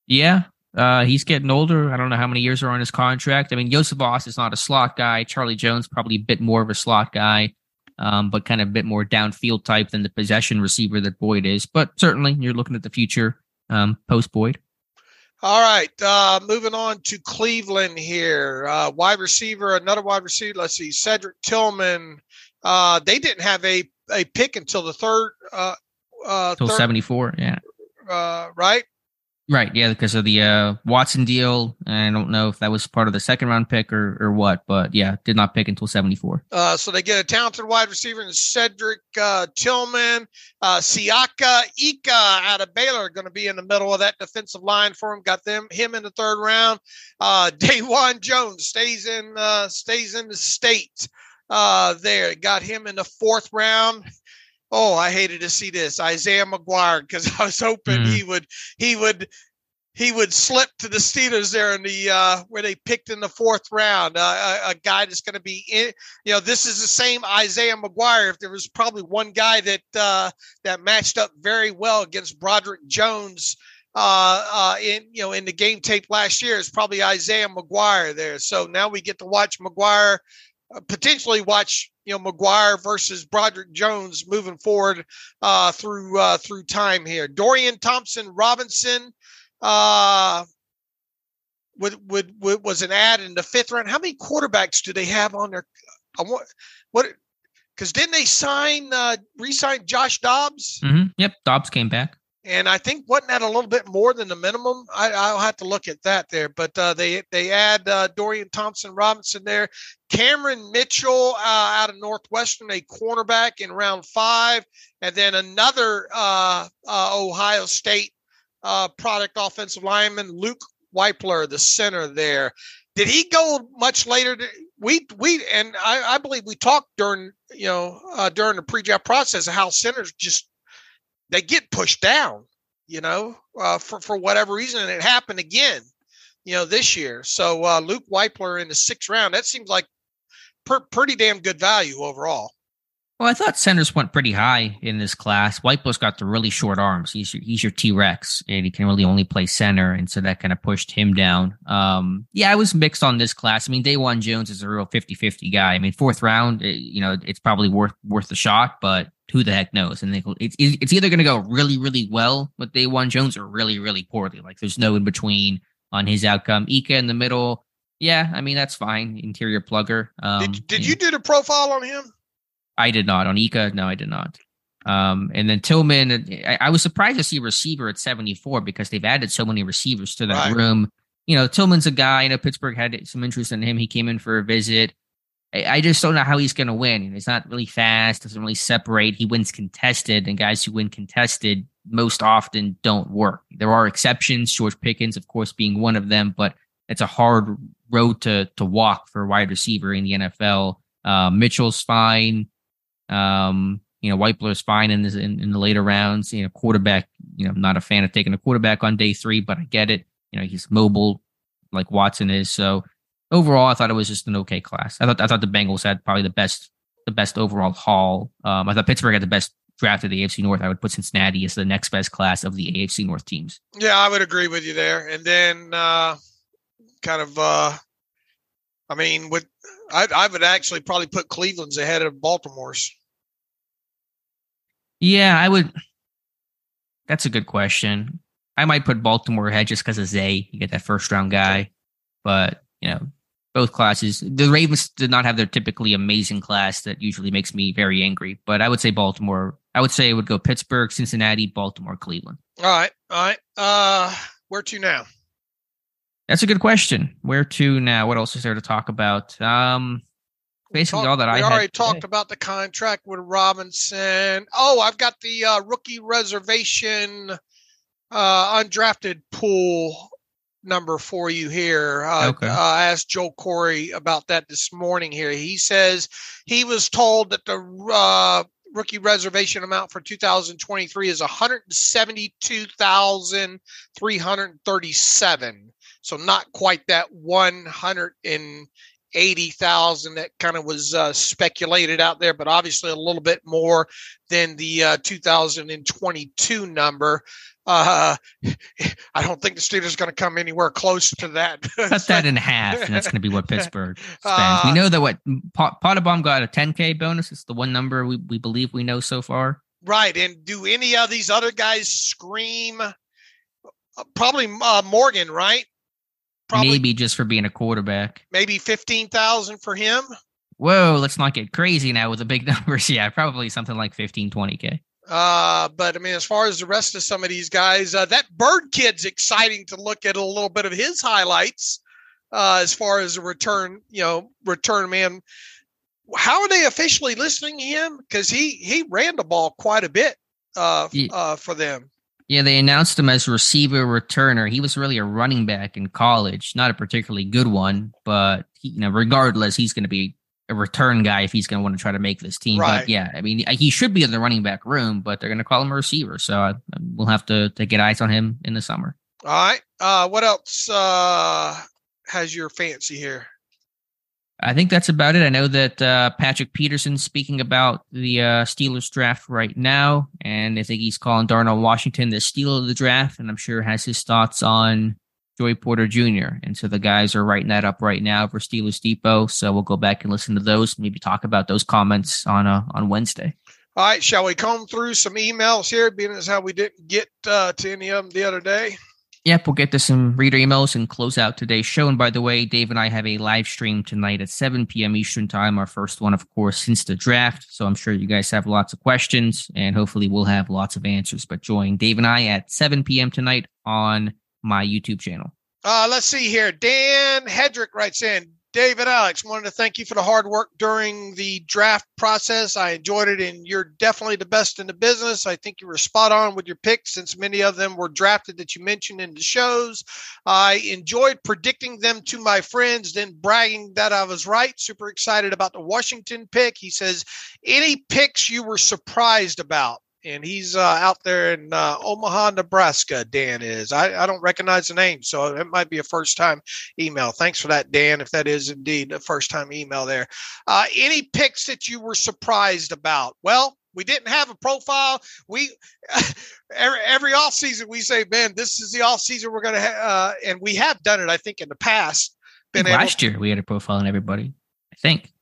Yeah, uh, he's getting older. I don't know how many years are on his contract. I mean, Iosivas is not a slot guy. Charlie Jones probably a bit more of a slot guy, um, but kind of a bit more downfield type than the possession receiver that Boyd is. But certainly, you're looking at the future um, post Boyd. All right, uh, moving on to Cleveland here. Uh, wide receiver, another wide receiver. Let's see, Cedric Tillman. Uh, they didn't have a, a pick until the third. Uh, uh, until seventy four, yeah. Uh, right. Right, yeah, because of the uh, Watson deal. I don't know if that was part of the second round pick or, or what, but yeah, did not pick until 74. Uh, so they get a talented wide receiver in Cedric uh, Tillman. Uh, Siaki Ika out of Baylor going to be in the middle of that defensive line for him. Got them him in the third round. Uh, [LAUGHS] Dawand Jones stays in uh, stays in the state uh, there. Got him in the fourth round. Oh, I hated to see this Isaiah McGuire because [LAUGHS] I was hoping mm. he would he would he would slip to the Steelers there in the uh, where they picked in the fourth round. Uh, a, a, guy that's going to be in. You know, this is the same Isaiah McGuire. If there was probably one guy that uh, that matched up very well against Broderick Jones. Uh, uh, in you know in the game tape last year it's probably Isaiah McGuire there. So now we get to watch McGuire uh, potentially watch you know McGuire versus Broderick Jones moving forward uh, through uh, through time here. Dorian Thompson Robinson uh, would, would, would was an ad in the fifth round. How many quarterbacks do they have on their? I want what because didn't they sign uh, re-sign Josh Dobbs? Mm-hmm. Yep, Dobbs came back. And I think wasn't that a little bit more than the minimum? I, will have to look at that there. But uh, they they add uh, Dorian Thompson Robinson there, Cameron Mitchell uh, out of Northwestern, a cornerback in round five, and then another uh, uh, Ohio State uh, product offensive lineman Luke Wypler, the center there. Did he go much later? we we and I, I believe we talked during you know during the pre-draft process of how centers just they get pushed down, you know, uh, for for whatever reason, and it happened again, you know, this year. So uh, Luke Wypler in the sixth round, that seems like per, pretty damn good value overall. Well, I thought centers went pretty high in this class. Wypler's got the really short arms. He's your, he's your T Rex, and he can really only play center, and so that kind of pushed him down. Um, yeah, I was mixed on this class. I mean, Dawand Jones is a real 50-50 guy. I mean, fourth round, it, you know, it's probably worth worth the shot, but who the heck knows? And they, it's it's either going to go really really well with Dawand Jones or really really poorly. Like there's no in between on his outcome. Ika in the middle, yeah, I mean that's fine. Interior plugger. Um, did did you do the profile on him? I did not on Ika. No, I did not. Um, and then Tillman, I, I, was surprised to see a receiver at 74 because they've added so many receivers to that right. room. You know, Tillman's a guy. You know, Pittsburgh had some interest in him. He came in for a visit. I just don't know how he's going to win. He's not really fast, doesn't really separate. He wins contested, and guys who win contested most often don't work. There are exceptions, George Pickens, of course, being one of them, but it's a hard road to to walk for a wide receiver in the NFL. Uh, Mitchell's fine. Um, you know, Wypler's fine in, this, in, in the later rounds. You know, quarterback. You know, I'm not a fan of taking a quarterback on day three, but I get it. You know, he's mobile like Watson is. So overall, I thought it was just an okay class. I thought I thought the Bengals had probably the best the best overall haul. Um, I thought Pittsburgh had the best draft of the AFC North. I would put Cincinnati as the next best class of the AFC North teams. Yeah, I would agree with you there. And then uh, kind of, uh, I mean, with I, I would actually probably put Cleveland's ahead of Baltimore's. Yeah, I would. That's a good question. I might put Baltimore ahead just because of Zay. You get that first round guy, but you know both classes. The Ravens did not have their typically amazing class that usually makes me very angry. But I would say Baltimore. I would say it would go Pittsburgh, Cincinnati, Baltimore, Cleveland. All right, all right. Uh, where to now? That's a good question. Where to now? What else is there to talk about? Um, basically all that I already talked about the contract with Robinson. Oh, I've got the uh, rookie reservation uh, undrafted pool number for you here. Uh, okay. I asked Joel Corry about that this morning here. He says he was told that the uh, rookie reservation amount for 2023 is 172,337. So not quite that 180,000 that kind of was uh, speculated out there, but obviously a little bit more than the uh, 2022 number. Uh, I don't think the Steelers are going to come anywhere close to that. Cut that [LAUGHS] in half, and that's going to be what [LAUGHS] Pittsburgh spends. Uh, we know that what Pottebaum got a 10K bonus. It's the one number we, we believe we know so far. Right. And do any of these other guys scream? Uh, probably uh, Morgan, right? Probably, maybe just for being a quarterback. Maybe 15,000 for him. Whoa, let's not get crazy now with the big [LAUGHS] numbers. Yeah, probably something like 15, 20K. Uh, but I mean, as far as the rest of some of these guys, uh, that Byrd kid's exciting to look at a little bit of his highlights. Uh, as far as a return, you know, return man. How are they officially listening to him? Because he he ran the ball quite a bit uh, yeah. uh, for them. Yeah, they announced him as receiver returner. He was really a running back in college, not a particularly good one, but he, you know, regardless, he's going to be a return guy if he's going to want to try to make this team. Right. But yeah, I mean, he should be in the running back room, but they're going to call him a receiver. So I, we'll have to, to get eyes on him in the summer. All right. Uh, what else uh, has your fancy here? I think that's about it. I know that uh, Patrick Peterson's speaking about the uh, Steelers draft right now, and I think he's calling Darnell Washington the steal of the draft, and I'm sure has his thoughts on Joey Porter Jr. And so the guys are writing that up right now for Steelers Depot. So we'll go back and listen to those, maybe talk about those comments on uh, on Wednesday. All right, shall we comb through some emails here, being as how we didn't get uh, to any of them the other day? Yep, we'll get to some reader emails and close out today's show. And by the way, Dave and I have a live stream tonight at 7 p.m. Eastern Time, our first one, of course, since the draft. So I'm sure you guys have lots of questions and hopefully we'll have lots of answers. But join Dave and I at 7 p.m. tonight on my YouTube channel. Uh, let's see here. Dan Hedrick writes in David Alex, wanted to thank you for the hard work during the draft process. I enjoyed it, and you're definitely the best in the business. I think you were spot on with your picks since many of them were drafted that you mentioned in the shows. I enjoyed predicting them to my friends, then bragging that I was right. Super excited about the Washington pick. He says, Any picks you were surprised about? And he's uh, out there in uh, Omaha, Nebraska. Dan is. I, I don't recognize the name, so it might be a first time email. Thanks for that, Dan. If that is indeed a first time email there. Uh, any picks that you were surprised about? Well, we didn't have a profile. We [LAUGHS] every, every off season we say, man, this is the off season we're going to, ha-, uh, and we have done it. I think in the past. Been last year we had a profile on everybody. I think.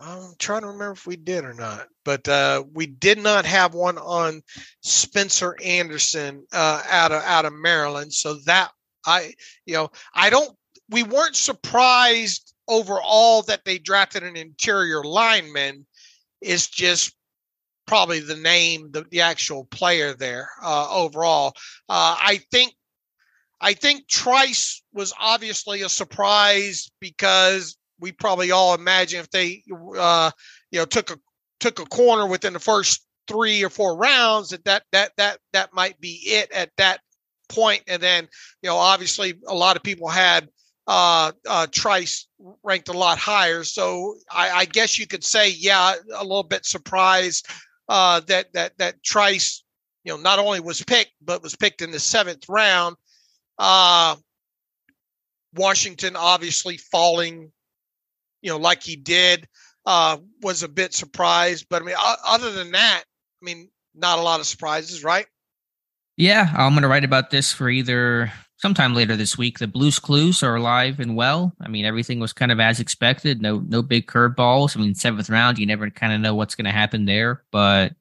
I'm trying to remember if we did or not, but uh, we did not have one on Spencer Anderson uh, out of out of Maryland. So that I, you know, I don't. We weren't surprised overall that they drafted an interior lineman. It's just probably the name, the, the actual player there uh, overall. Uh, I think I think Trice was obviously a surprise because we probably all imagine if they uh, you know took a took a corner within the first three or four rounds that that that that that might be it at that point. and then you know obviously a lot of people had uh, uh, Trice ranked a lot higher. So I, I, guess you could say, yeah, a little bit surprised uh, that that that Trice, you know, not only was picked but was picked in the seventh round. Uh, Washington obviously falling you know, like he did, uh, was a bit surprised. But I mean, other than that, I mean, not a lot of surprises, right? Yeah, I'm going to write about this for either sometime later this week. The Blues Clues are alive and well. I mean, everything was kind of as expected. No, no big curveballs. I mean, seventh round, you never kind of know what's going to happen there. But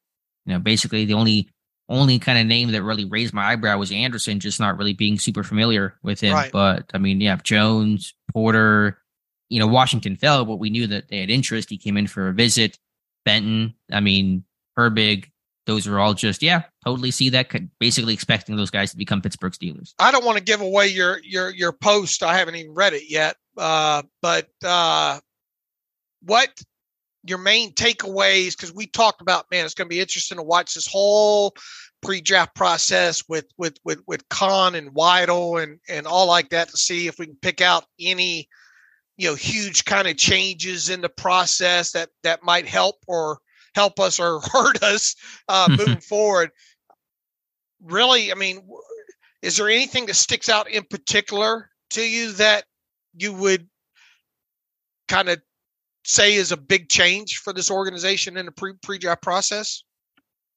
you know, basically, the only only kind of name that really raised my eyebrow was Anderson, just not really being super familiar with him. Right. But I mean, yeah, Jones, Porter, you know, Washington fell, but we knew that they had interest. He came in for a visit. Benton, I mean, Herbig, those are all just, yeah, totally see that. Basically expecting those guys to become Pittsburgh Steelers. I don't want to give away your your your post. I haven't even read it yet. Uh, but uh, what your main takeaways? Because we talked about, man, it's going to be interesting to watch this whole pre-draft process with with with with Khan and Weidl and and all like that to see if we can pick out any you know huge kind of changes in the process that that might help or help us or [LAUGHS] hurt us uh, moving forward. Really i mean is there anything that sticks out in particular to you that you would kind of say is a big change for this organization in the pre pre-draft process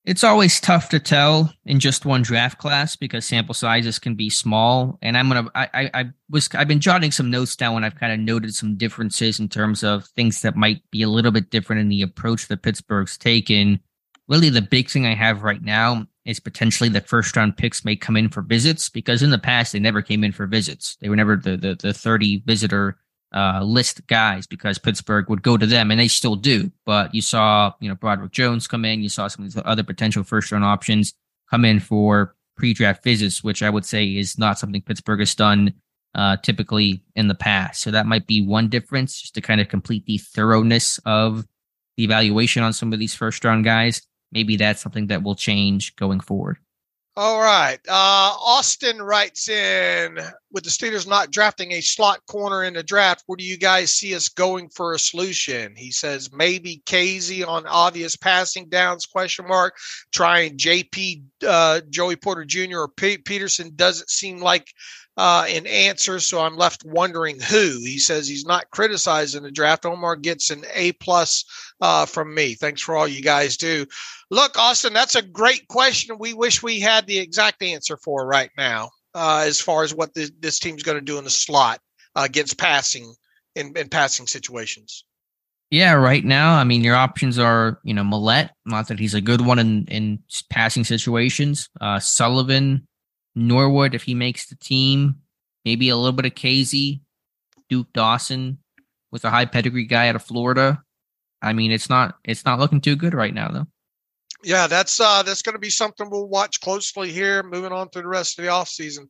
it's always tough to tell in just one draft class because sample sizes can be small. And I'm gonna I I, I was I've been jotting some notes down and I've kind of noted some differences in terms of things that might be a little bit different in the approach that Pittsburgh's taken. Really, the big thing I have right now is potentially that first round picks may come in for visits because in the past they never came in for visits. They were never the the, the 30 visitor uh, list guys because Pittsburgh would go to them, and they still do. But you saw, you know, Broderick Jones come in. You saw some of these other potential first round options come in for pre-draft visits, which I would say is not something Pittsburgh has done uh, typically in the past. So that might be one difference, just to kind of complete the thoroughness of the evaluation on some of these first round guys. Maybe that's something that will change going forward. All right. Uh, Austin writes in with the Steelers not drafting a slot corner in the draft, where do you guys see us going for a solution? He says maybe Kazee on obvious passing downs, question mark. Trying JP, uh, Joey Porter Jr. or P- Peterson doesn't seem like uh, an answer, so I'm left wondering who. He says he's not criticizing the draft. Omar gets an A plus uh, from me. Thanks for all you guys do. Look, Austin, that's a great question. We wish we had the exact answer for right now. Uh, as far as what this, this team's going to do in the slot uh, against passing in, in passing situations. Yeah, right now, I mean, your options are, you know, Maulet, not that he's a good one in, in passing situations. Uh, Sullivan, Norwood, if he makes the team, maybe a little bit of Kazee, Duke Dawson with a high pedigree guy out of Florida. I mean, it's not it's not looking too good right now, though. Yeah, that's uh, that's going to be something we'll watch closely here, moving on through the rest of the offseason.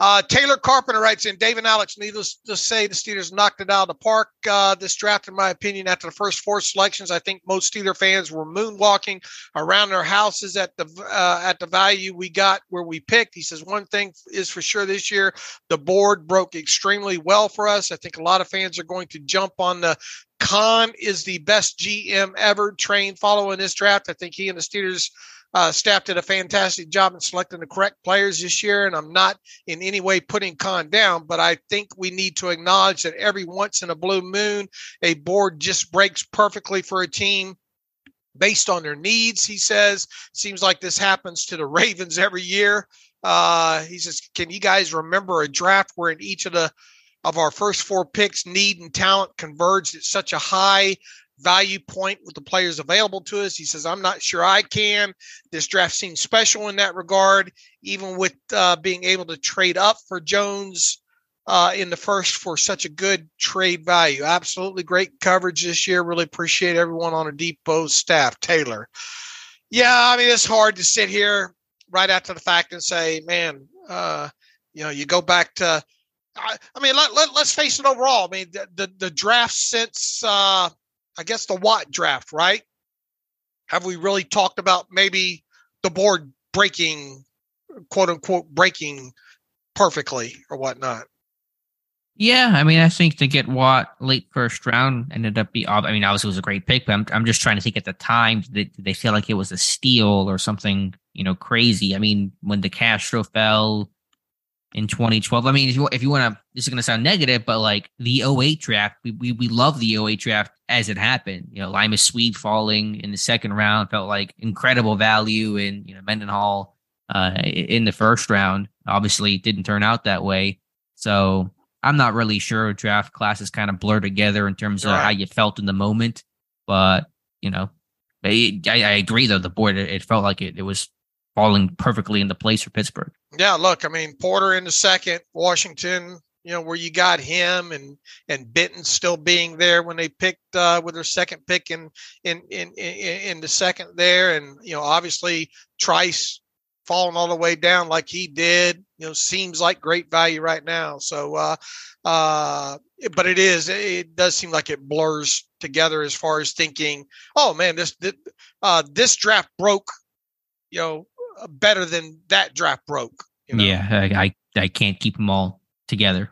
Uh, Taylor Carpenter writes in David Alex, needless to say, the Steelers knocked it out of the park uh, this draft, in my opinion. After the first four selections, I think most Steeler fans were moonwalking around their houses at the uh, at the value we got where we picked. He says one thing is for sure this year, the board broke extremely well for us. I think a lot of fans are going to jump on the Khan is the best GM ever trained following this draft. I think he and the Steelers uh, staff did a fantastic job in selecting the correct players this year, and I'm not in any way putting Khan down, but I think we need to acknowledge that every once in a blue moon, a board just breaks perfectly for a team based on their needs. He says, seems like this happens to the [LAUGHS] Ravens every year. Uh, he says, can you guys remember a draft where in each of the of our first four picks, need and talent converged at such a high value point with the players available to us. He says, I'm not sure I can. This draft seems special in that regard, even with uh, being able to trade up for Jones uh, in the first for such a good trade value. Absolutely great coverage this year. Really appreciate everyone on a Depot staff. Taylor. Yeah, I mean, it's hard to sit here right after the fact and say, man, uh, you know, you go back to, I, mean, let, let, us face it overall. I mean, the, the, the draft since, uh, I guess the Watt draft, right? Have we really talked about maybe the board breaking, quote unquote, breaking perfectly or whatnot? Yeah, I mean, I think to get Watt late first round ended up be. I mean, obviously it was a great pick, but I'm I'm just trying to think at the time did they feel like it was a steal or something, you know, crazy. I mean, when DeCastro fell, in 2012. I mean, if you, if you want to, this is going to sound negative, but like the 08 draft, we, we, we love the 08 draft as it happened. You know, Limas Sweed falling in the second round felt like incredible value in, you know, Mendenhall uh, in the first round. Obviously, it didn't turn out that way. So I'm not really sure draft classes kind of blur together in terms of right. how you felt in the moment. But, you know, I, I agree though, the board, it, it felt like it, it was falling perfectly into place for Pittsburgh. Yeah, look, I mean Porter in the second, Washington, you know, where you got him and and Benton still being there when they picked uh, with their second pick in in in in, in the second there, and you know, obviously Trice falling all the way down like he did, you know, seems like great value right now. So, uh, uh, but it is, it does seem like it blurs together as far as thinking, oh man, this, this, uh, this draft broke, you know, better than that draft broke. You know? Yeah, I, I, I can't keep them all together.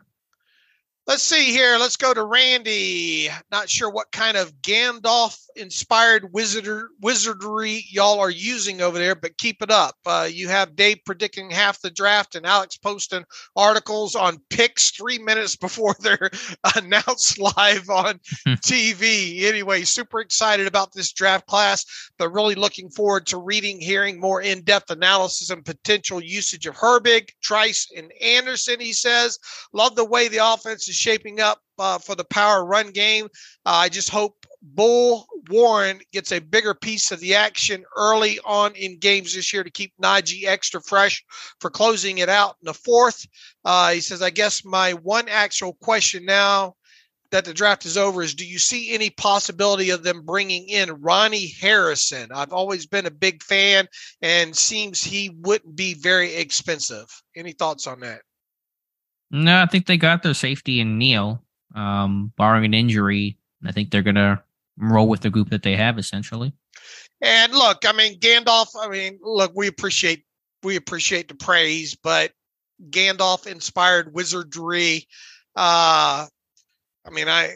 Let's see here. Let's go to Randy. Not sure what kind of Gandalf inspired wizard wizardry y'all are using over there, but keep it up. Uh, you have Dave predicting half the draft and Alex posting articles on picks three minutes before [LAUGHS] they're announced live on [LAUGHS] TV. Anyway, super excited about this draft class, but really looking forward to reading, hearing more in depth analysis and potential usage of Herbig, Trice, and Anderson. He says, Love the way the offense is shaping up uh, for the power run game. Uh, I just hope Bull Warren gets a bigger piece of the action early on in games this year to keep Najee extra fresh for closing it out in the fourth. Uh, he says, I guess my one actual question now that the draft is over is do you see any possibility of them bringing in Ronnie Harrison? I've always been a big fan and seems he wouldn't be very expensive. Any thoughts on that? No, I think they got their safety in Neal, um, barring an injury. I think they're gonna roll with the group that they have essentially. And look, I mean, Gandalf. I mean, look, we appreciate we appreciate the praise, but Gandalf inspired wizardry. Uh, I mean, I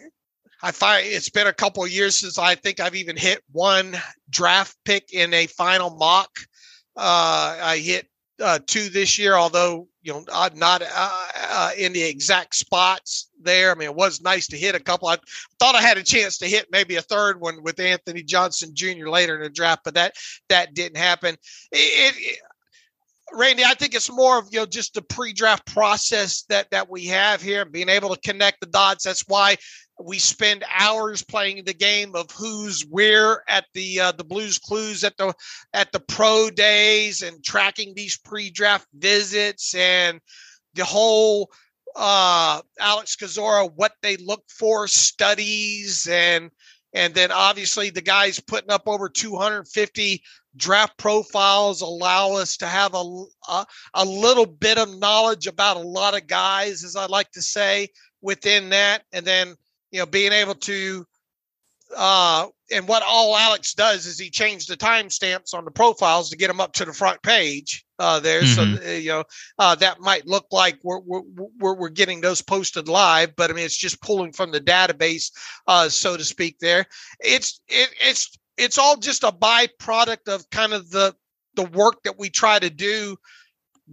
I find it's been a couple years since I think I've even hit one draft pick in a final mock. Uh, I hit uh, two this year, although you know not uh, uh, in the exact spots there. I mean, it was nice to hit a couple. I thought I had a chance to hit maybe a third one with Anthony Johnson Jr. later in the draft, but that that didn't happen. It, it, Randy, I think it's more of you know just the pre-draft process that that we have here, being able to connect the dots. That's why we spend hours playing the game of who's where at the uh, the Blues Clues at the at the pro days and tracking these pre-draft visits and the whole uh, Alex Kozora what they look for studies and and then obviously the guys putting up over 250 draft profiles allow us to have a, a, a little bit of knowledge about a lot of guys as I like to say within that. And then you know, being able to, uh, and what all Alex does is he changed the timestamps on the profiles to get them up to the front page uh, there. Mm-hmm. So, you know, uh, that might look like we're, we're, we're, getting those posted live, but I mean, it's just pulling from the database, uh, so to speak there. It's, it, it's, it's all just a byproduct of kind of the, the work that we try to do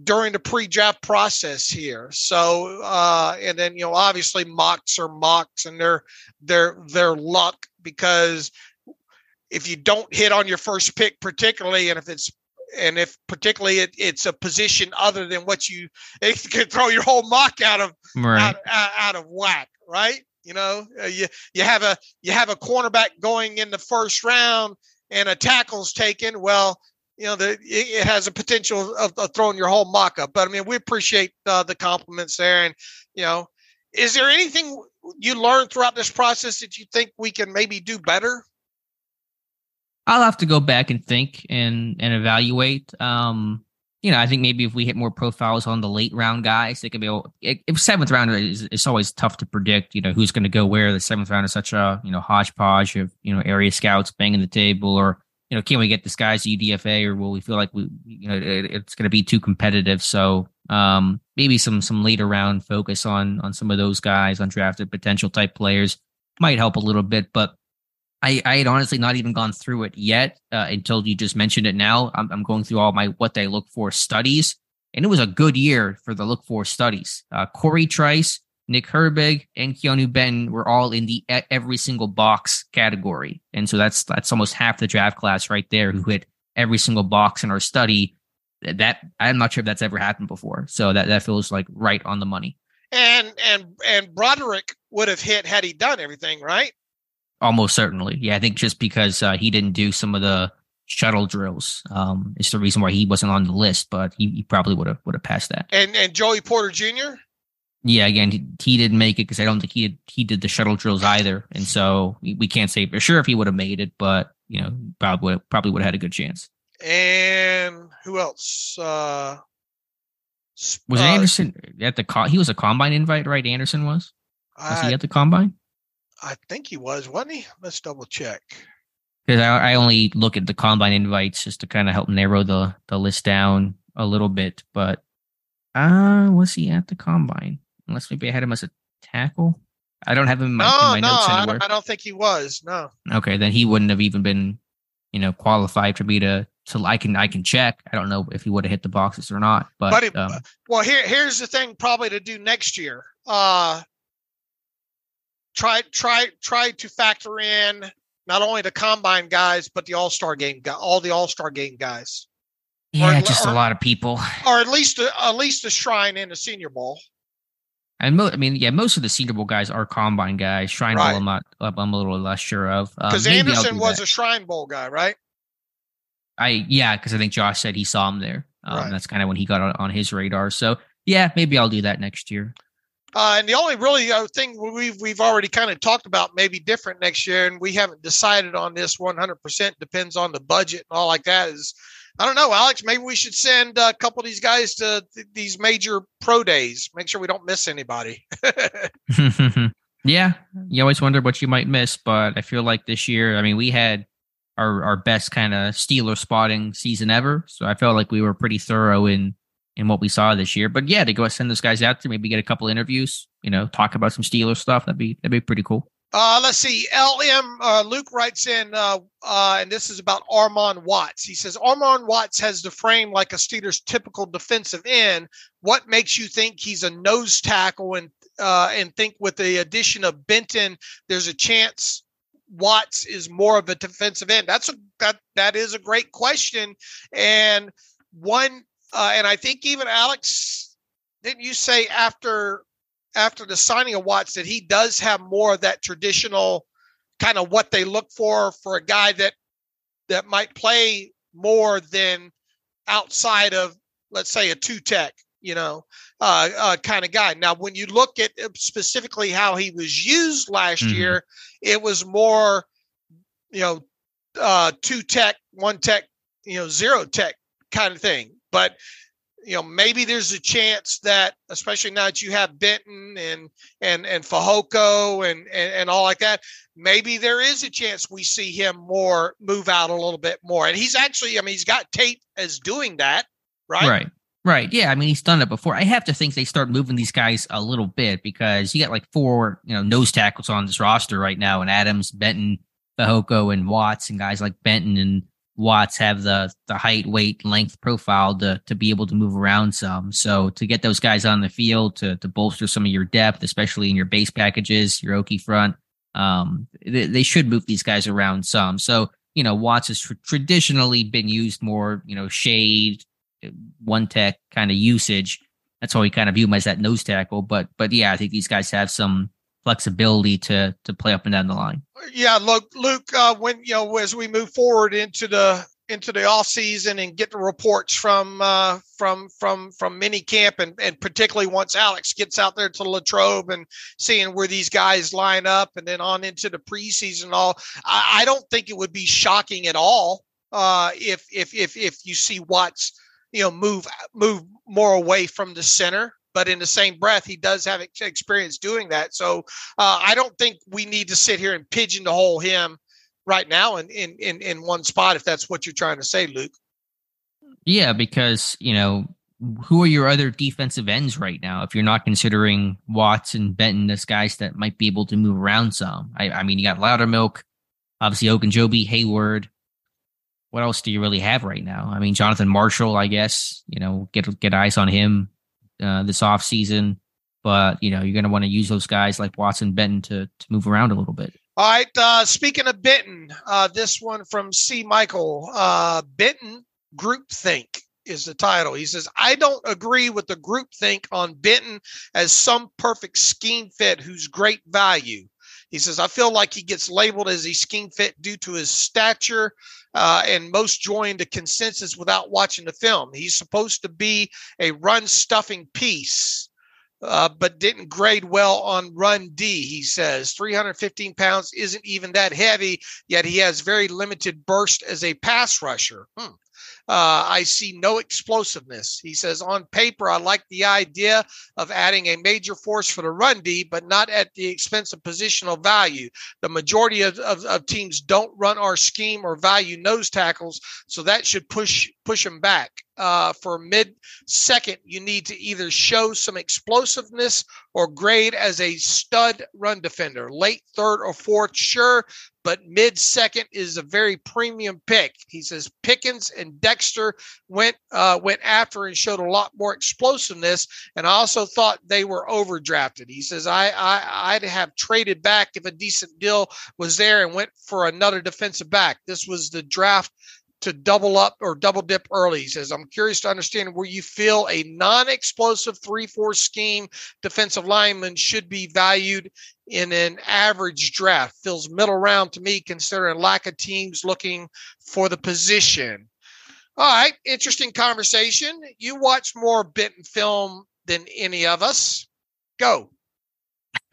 during the pre-draft process here. So, uh, and then you know, obviously mocks are mocks, and they're they're they're luck because if you don't hit on your first pick, particularly, and if it's and if particularly it, it's a position other than what you, [LAUGHS] it can throw your whole mock out of right. out, out, out, of whack, right? You know, uh, you you have a you have a cornerback going in the first round and a tackle's taken. Well, you know, the, it has a potential of, of throwing your whole mock up. But I mean, we appreciate uh, the compliments there. And, you know, is there anything you learned throughout this process that you think we can maybe do better? I'll have to go back and think and and evaluate. Um, you know, I think maybe if we hit more profiles on the late round guys, they could be. Able, if seventh round is it's always tough to predict. You know, who's going to go where. The seventh round is such a you know hodgepodge of you know area scouts banging the table or you know, can we get this guy's UDFA or will we feel like we, you know, it, it's going to be too competitive? So um, maybe some some later round focus on on some of those guys, undrafted potential type players might help a little bit. But I, I had honestly not even gone through it yet uh, until you just mentioned it. Now I'm, I'm going through all my what they look for studies, and it was a good year for the look for studies. Uh, Cory Trice Nick Herbig and Keanu Benton were all in the every single box category. And so that's that's almost half the draft class right there who hit every single box in our study. That I'm not sure if that's ever happened before. So that, that feels like right on the money. And and and Broderick would have hit had he done everything, right? Almost certainly. Yeah, I think just because uh, he didn't do some of the shuttle drills um, is the reason why he wasn't on the list, but he, he probably would have would have passed that. And and Joey Porter Jr. Yeah, again, he, he didn't make it because I don't think he did, he did the shuttle drills either, and so we, we can't say for sure if he would have made it, but you know, probably would probably would have had a good chance. And who else? Uh, was uh, Anderson at the co- he was a combine invite, right? Anderson was. Was I, he at the combine? I think he was, wasn't he? Let's double check. Because I, I only look at the combine invites just to kind of help narrow the the list down a little bit, but uh was he at the combine? Unless maybe I had him as a tackle. I don't have him in my, no, in my no, notes anywhere. I don't, I don't think he was. No. Okay, then he wouldn't have even been, you know, qualified for me to to I can I can check. I don't know if he would have hit the boxes or not. But, but it, um, well, here here's the thing, probably to do next year. Uh, try try try to factor in not only the combine guys but the All Star game guy, all the All Star game guys. Yeah, or, just or, a lot of people, or at least at least a shrine in a Senior Bowl. And mo- I mean, yeah, most of the Senior Bowl guys are combine guys. Shrine right. Bowl, I'm not. I'm a little less sure of. Because um, Anderson was that. a Shrine Bowl guy, right? I yeah, because I think Josh said he saw him there. Um, right. That's kind of when he got on, on, his radar. So yeah, maybe I'll do that next year. Uh, and the only really uh, thing we've we've already kind of talked about maybe different next year, and we haven't decided on this 100%. Depends on the budget and all like that. Is I don't know, Alex. Maybe we should send a couple of these guys to th- these major pro days. Make sure we don't miss anybody. [LAUGHS] [LAUGHS] yeah, you always wonder what you might miss, but I feel like this year, I mean, we had our our best kind of Steeler spotting season ever, so I felt like we were pretty thorough in in what we saw this year. But yeah, to go send those guys out to maybe get a couple interviews, you know, talk about some Steeler stuff. That'd be that'd be pretty cool. Uh, let's see. LM uh, Luke writes in, uh, uh, and this is about Armon Watts. He says Armon Watts has the frame like a Steelers' typical defensive end. What makes you think he's a nose tackle, and uh, and think with the addition of Benton, there's a chance Watts is more of a defensive end? That's a that that is a great question, and one uh, and I think even Alex, didn't you say after after the signing of Watts that he does have more of that traditional kind of what they look for for a guy that that might play more than outside of let's say a two tech you know uh, uh, kind of guy now when you look at uh, specifically how he was used last mm-hmm. year it was more you know uh, two tech one tech you know zero tech kind of thing but you know, maybe there's a chance that, especially now that you have Benton and and and Fehoko and, and and all like that, maybe there is a chance we see him more move out a little bit more. And he's actually, I mean, he's got tape as doing that, right? Right. Right. Yeah. I mean, he's done it before. I have to think they start moving these guys a little bit because you got like four, you know, nose tackles on this roster right now, and Adams, Benton, Fehoko, and Watts, and guys like Benton and Watts have the the height, weight, length profile to to be able to move around some. So to get those guys on the field to to bolster some of your depth, especially in your base packages, your Okie front, um, they, they should move these guys around some. So you know, Watts has tr- traditionally been used more, you know, shade, one tech kind of usage. That's why we kind of view him as that nose tackle. But but yeah, I think these guys have some flexibility to to play up and down the line. Yeah, look, Luke, uh, when you know as we move forward into the into the off season and get the reports from uh, from from from mini camp and, and particularly once Alex gets out there to Latrobe and seeing where these guys line up and then on into the preseason all I, I don't think it would be shocking at all uh, if if if if you see Watts you know move move more away from the center but in the same breath, he does have experience doing that. So uh, I don't think we need to sit here and pigeonhole him right now in, in, in, in one spot, if that's what you're trying to say, Luke. Yeah, because, you know, who are your other defensive ends right now? If you're not considering Watts and Benton as guys that might be able to move around some, I, I mean, you got Loudermilk, obviously Ogunjobi, Heyward. What else do you really have right now? I mean, Jonathan Marshall, I guess. You know, get get eyes on him uh, this off season. But you know, you're going to want to use those guys like Watson, Benton to to move around a little bit. All right. Uh, speaking of Benton, uh, this one from C. Michael uh, Benton groupthink is the title. He says, I don't agree with the groupthink on Benton as some perfect scheme fit who's great value. He says, I feel like he gets labeled as a scheme fit due to his stature, uh, and most join the consensus without watching the film. He's supposed to be a run stuffing piece. Uh, but didn't grade well on run D. He says 315 pounds isn't even that heavy, yet he has very limited burst as a pass rusher. Hmm. Uh, I see no explosiveness. He says, on paper, I like the idea of adding a major force for the run D, but not at the expense of positional value. The majority of, of, of teams don't run our scheme or value nose tackles, so that should push push them back. Uh, for mid second, you need to either show some explosiveness or grade as a stud run defender. Late third or fourth, sure, but mid second is a very premium pick. He says Pickens and Dexter went uh, went after and showed a lot more explosiveness, and I also thought they were overdrafted. He says I, I I'd have traded back if a decent deal was there and went for another defensive back. This was the draft to double up or double dip early. He says, I'm curious to understand where you feel a non explosive 3 4 scheme defensive lineman should be valued in an average draft. Feels middle round to me, considering lack of teams looking for the position. All right, interesting conversation. You watch more Benton film than any of us. Go.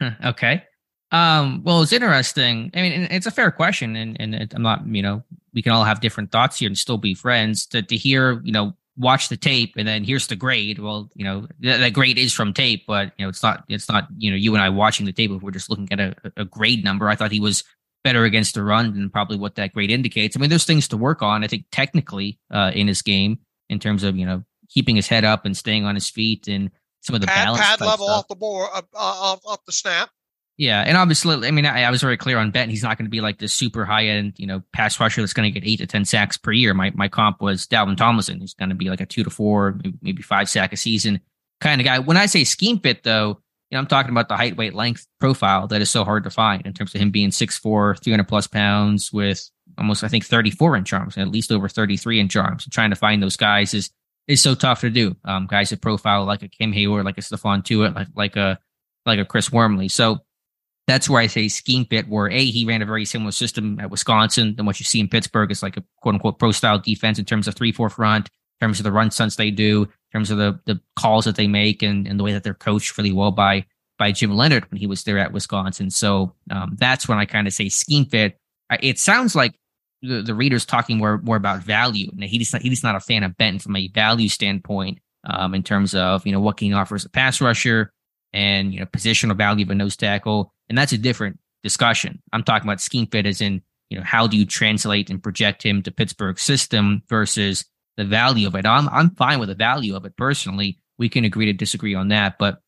[LAUGHS] okay. Um, well, it's interesting. I mean, it's a fair question, and and it, I'm not, you know, we can all have different thoughts here and still be friends. To to hear, you know, watch the tape and then here's the grade. Well, you know, th- that grade is from tape, but you know, it's not. It's not. You know, you and I watching the tape. If we're just looking at a, a grade number, I thought he was better against the run than probably what that grade indicates. I mean, there's things to work on. I think technically uh, in his game in terms of you know keeping his head up and staying on his feet and some of the pad, balance pad level stuff. off the board uh, off, off the snap. Yeah, and obviously, I mean, I, I was very clear on Benton. He's not going to be like this super high end, you know, pass rusher that's going to get eight to ten sacks per year. My my comp was Dalvin Tomlinson. He's going to be like a two to four, maybe five sack a season kind of guy. When I say scheme fit, though, you know, I'm talking about the height, weight, length profile that is so hard to find in terms of him being 6'4", 300 plus pounds with almost, I think, 34 inch arms, and at least over 33 inch arms. And trying to find those guys is is so tough to do. Um, guys that profile like a Cam Heyward, like a Stephon Tuitt, like like a like a Chris Wormley. So that's where I say scheme fit. Where a he ran a very similar system at Wisconsin than what you see in Pittsburgh. It's like a quote unquote pro style defense in terms of three four front, in terms of the run stunts they do, in terms of the the calls that they make, and, and the way that they're coached really well by by Jim Leonhard when he was there at Wisconsin. So um, that's when I kind of say scheme fit. It sounds like the, the reader's talking more more about value. And he's not, he's not a fan of Benton from a value standpoint um, in terms of you know what he offers a pass rusher and you know positional value of a nose tackle, and that's a different discussion. I'm talking about scheme fit as in you know how do you translate and project him to Pittsburgh system versus the value of it. I'm I'm fine with the value of it personally. We can agree to disagree on that, but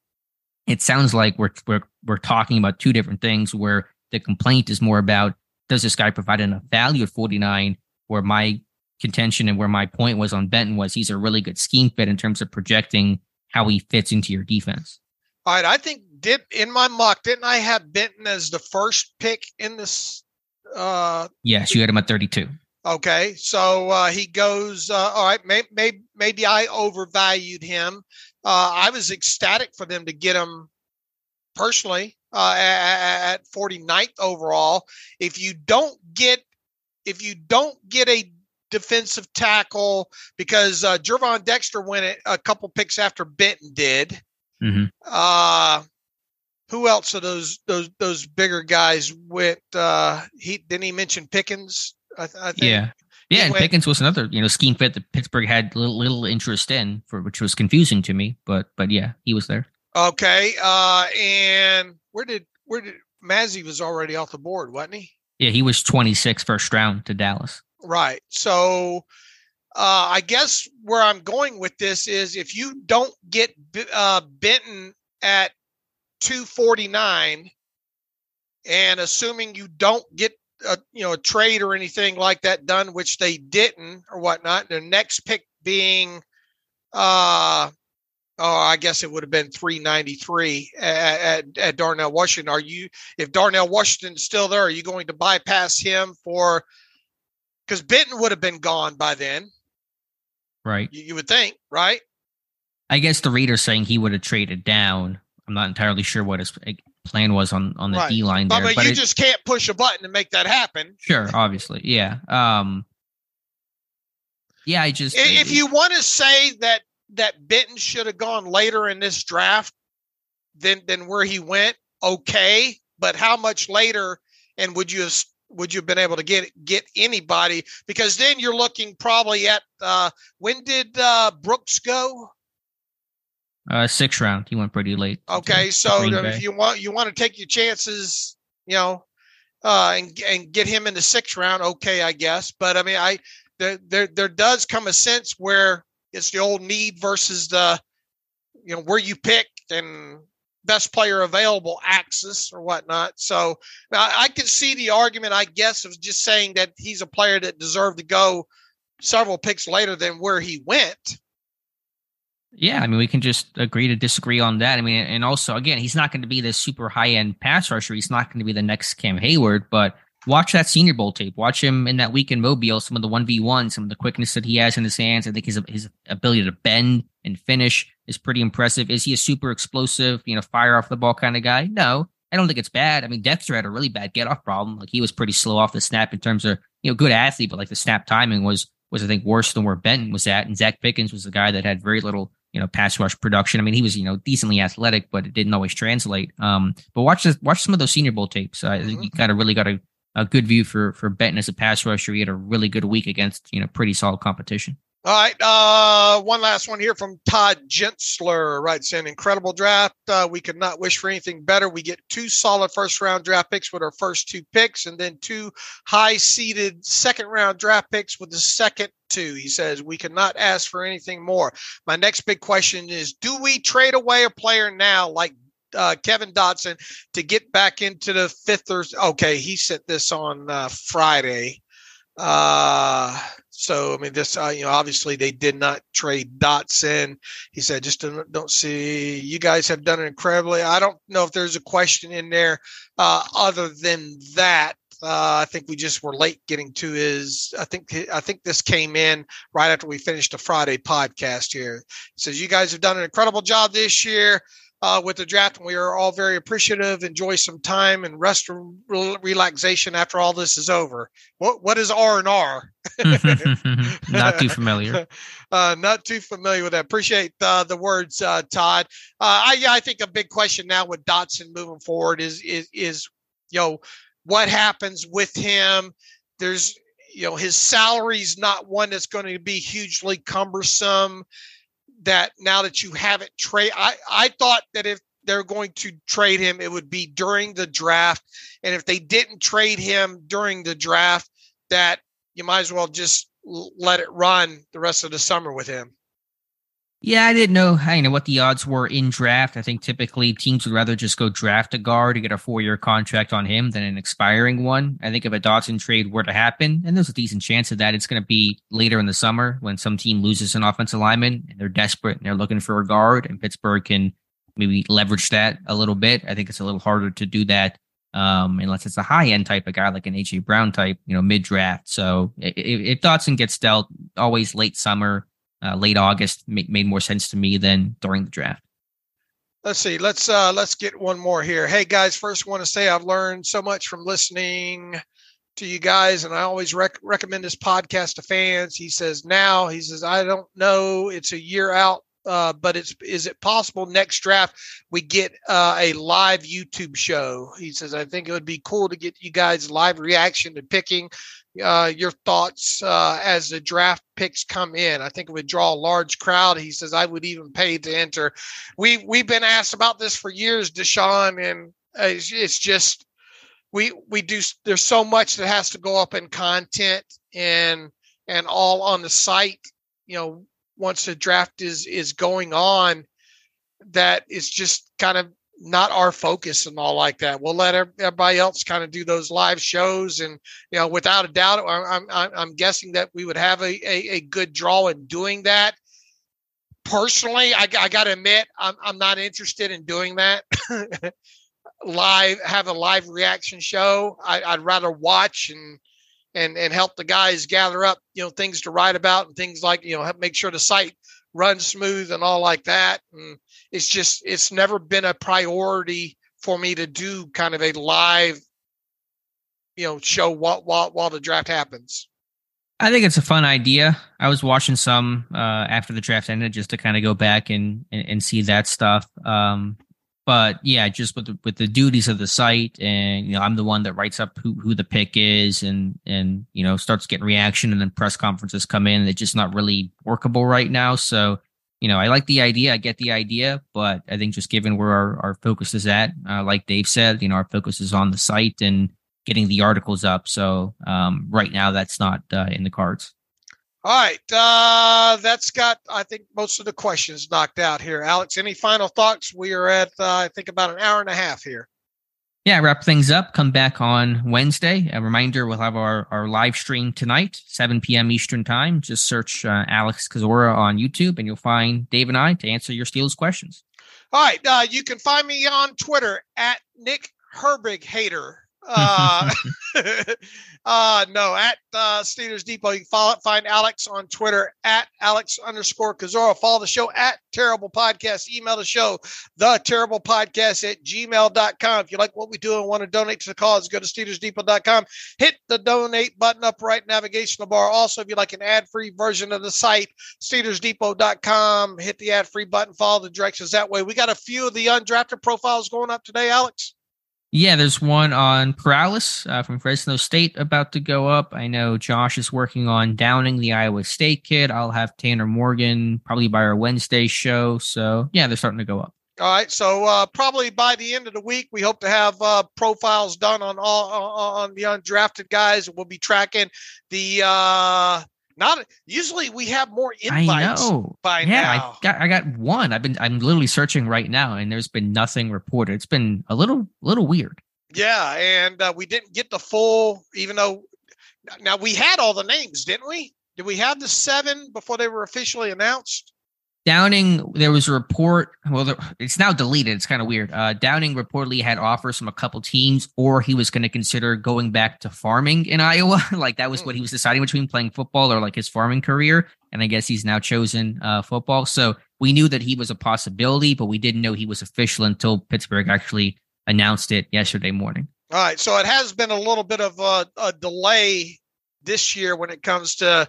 it sounds like we're we're we're talking about two different things where the complaint is more about does this guy provide enough value at 49? Where my contention and where my point was on Benton was he's a really good scheme fit in terms of projecting how he fits into your defense. All right, I think did in my mock didn't I have Benton as the first pick in this? Uh, yes, you had him at 32. Okay, so uh, he goes. Uh, all right, may, may, maybe I overvalued him. Uh, I was ecstatic for them to get him personally uh, at, at 49th overall. If you don't get if you don't get a defensive tackle because uh, Gervon Dexter went a couple picks after Benton did. Mm-hmm. Uh, who else of those those those bigger guys went? Uh, he didn't he mention Pickens? I, th- I think. Yeah. Yeah, and Pickens was another, you know, scheme fit that Pittsburgh had little, little interest in, for which was confusing to me. But but yeah, he was there. Okay. Uh and where did where did Mazi was already off the board, wasn't he? Yeah, he was 26 first round to Dallas. Right. So uh, I guess where I'm going with this is if you don't get uh, Benton at 249, and assuming you don't get a you know a trade or anything like that done, which they didn't or whatnot, the next pick being uh oh, I guess it would have been 393 at, at, at, Darnell Washington. Are you, if Darnell Washington's still there, are you going to bypass him for, because Benton would have been gone by then. Right. You, you, would think, right? I guess the reader's saying he would have traded down. I'm not entirely sure what his plan was on, on the right. D line there. But, but you it, just can't push a button to make that happen. Sure, obviously. Yeah. Um, yeah, I just if you want to say that that Benton should have gone later in this draft than than where he went. Okay, but how much later? And would you have would you have been able to get get anybody? Because then you're looking probably at uh, when did uh, Brooks go? Uh, sixth round. He went pretty late. Okay, so if you want you want to take your chances, you know, uh, and and get him in the sixth round. Okay, I guess. But I mean, I there there there does come a sense where it's the old need versus the you know where you pick and best player available axis or whatnot. So I, I can see the argument, I guess, of just saying that he's a player that deserved to go several picks later than where he went. Yeah, I mean, we can just agree to disagree on that. I mean, and also, again, he's not going to be this super high end pass rusher. He's not going to be the next Cam Heyward, but watch that Senior Bowl tape. Watch him in that week in Mobile. Some of the one v one, some of the quickness that he has in his hands. I think his his ability to bend and finish is pretty impressive. Is he a super explosive, you know, fire off the ball kind of guy? No, I don't think it's bad. I mean, Dexter had a really bad get off problem. Like he was pretty slow off the snap in terms of you know good athlete, but like the snap timing was was I think worse than where Benton was at. And Zacch Pickens was the guy that had very little you know pass rush production. I mean, he was you know decently athletic, but it didn't always translate. Um, but watch this, watch some of those Senior Bowl tapes. I think you kind of really got to a good view for for Benton as a pass rusher. He had a really good week against you know pretty solid competition. All right, uh, one last one here from Todd Gentzler. Writes in incredible draft. Uh, we could not wish for anything better. We get two solid first round draft picks with our first two picks, and then two high seeded second round draft picks with the second two. He says we could not ask for anything more. My next big question is: Do we trade away a player now like uh, Kevin Dotson to get back into the fifth or okay, he sent this on uh, Friday. So I mean, this uh, you know, obviously they did not trade Dotson. He said, just don't, don't see you guys have done it incredibly. I don't know if there's a question in there uh, other than that. Uh, I think we just were late getting to his. I think I think this came in right after we finished the Friday podcast here. Says you guys have done an incredible job this year uh, with the draft, and we are all very appreciative. Enjoy some time and rest and relaxation after all this is over. What what is R and R? [LAUGHS] Not too familiar. [LAUGHS] Uh, not too familiar with that. Appreciate uh, the words, uh, Todd. Uh, I yeah, I think a big question now with Dotson moving forward is is is you know what happens with him. There's you know his salary's not one that's going to be hugely cumbersome that now that you haven't trade I, I thought that if they're going to trade him, it would be during the draft. And if they didn't trade him during the draft, that you might as well just let it run the rest of the summer with him. Yeah, I didn't know you know what the odds were in draft. I think typically teams would rather just go draft a guard to get a four year contract on him than an expiring one. I think if a Dotson trade were to happen, and there's a decent chance of that, it's going to be later in the summer when some team loses an offensive lineman and they're desperate and they're looking for a guard, and Pittsburgh can maybe leverage that a little bit. I think it's a little harder to do that um, unless it's a high end type of guy like an AJ Brown type, you know, mid draft. So if, if Dotson gets dealt, always late summer uh, late August make, made more sense to me than during the draft. Let's see. Let's uh, let's get one more here. Hey guys, first want to say I've learned so much from listening to you guys, and I always rec- recommend this podcast to fans. He says now he says I don't know it's a year out, uh, but it's is it possible next draft we get uh, a live YouTube show? He says I think it would be cool to get you guys live reaction to picking uh, your thoughts uh, as the draft picks come in. I think it would draw a large crowd. He says I would even pay to enter. We we've been asked about this for years, Deshaun, and it's, it's just we we do. There's so much that has to go up in content and and all on the site. You know, once the draft is is going on, that is just kind of not our focus and all like that. We'll let everybody else kind of do those live shows, and you know, without a doubt, I'm I'm, I'm guessing that we would have a, a, a good draw in doing that. Personally, I, I got to admit, I'm I'm not interested in doing that. [LAUGHS] live, have a live reaction show. I, I'd rather watch and and and help the guys gather up, you know, things to write about and things like you know, make sure the site runs smooth and all like that. And it's just it's never been a priority for me to do kind of a live you know show while while, while the draft happens I think it's a fun idea. I was watching some uh, after the draft ended just to kind of go back and, and, and see that stuff. Um, but yeah, just with the, with the duties of the site, and you know, I'm the one that writes up who, who the pick is, and and you know starts getting reaction, and then press conferences come in. It's just not really workable right now. So you know, I like the idea. I get the idea, but I think just given where our, our focus is at, uh, like Dave said, you know, our focus is on the site and getting the articles up. So um, right now, that's not uh, in the cards. All right, uh, that's got I think most of the questions knocked out here. Alex, any final thoughts? We are at uh, I think about an hour and a half here yeah, wrap things up. Come back on Wednesday. A reminder: we'll have our, our live stream tonight, 7 p.m. Eastern time. Just search uh, Alex Kozora on YouTube, and you'll find Dave and I to answer your Steelers questions. All right, uh, you can find me on Twitter at Nick Herbig Hater. Uh, [LAUGHS] [LAUGHS] uh, no, at uh, Steelers Depot. You can follow, find Alex on Twitter at Alex underscore Kozora. Follow the show at Terrible Podcast. Email the show, the Terrible Podcast at gmail.com. If you like what we do and want to donate to the cause, go to SteelersDepot.com. Hit the donate button up right navigational bar. Also, if you like an ad free version of the site, SteelersDepot.com. Hit the ad free button, follow the directions that way. We got a few of the undrafted profiles going up today, Alex. Yeah, there's one on Paralysis uh, from Fresno State about to go up. I know Josh is working on downing the Iowa State kid. I'll have Tanner Morgan probably by our Wednesday show. So yeah, they're starting to go up. All right, so uh, probably by the end of the week, we hope to have uh, profiles done on all on the undrafted guys. We'll be tracking the uh, not usually we have more invites I know. by yeah, now. I got I got one. I've been I'm literally searching right now, and there's been nothing reported. It's been a little little weird. Yeah, and uh, we didn't get the full, even though now we had all the names, didn't we? Did we have the seven before they were officially announced? Downing, there was a report. Well, it's now deleted. It's kind of weird. Uh, Downing reportedly had offers from a couple teams, or he was going to consider going back to farming in [LAUGHS] Iowa. like that was what he was deciding between playing football or like his farming career. And I guess he's now chosen uh, football. So we knew that he was a possibility, but we didn't know he was official until Pittsburgh actually announced it yesterday morning. All right. So it has been a little bit of a, a delay this year when it comes to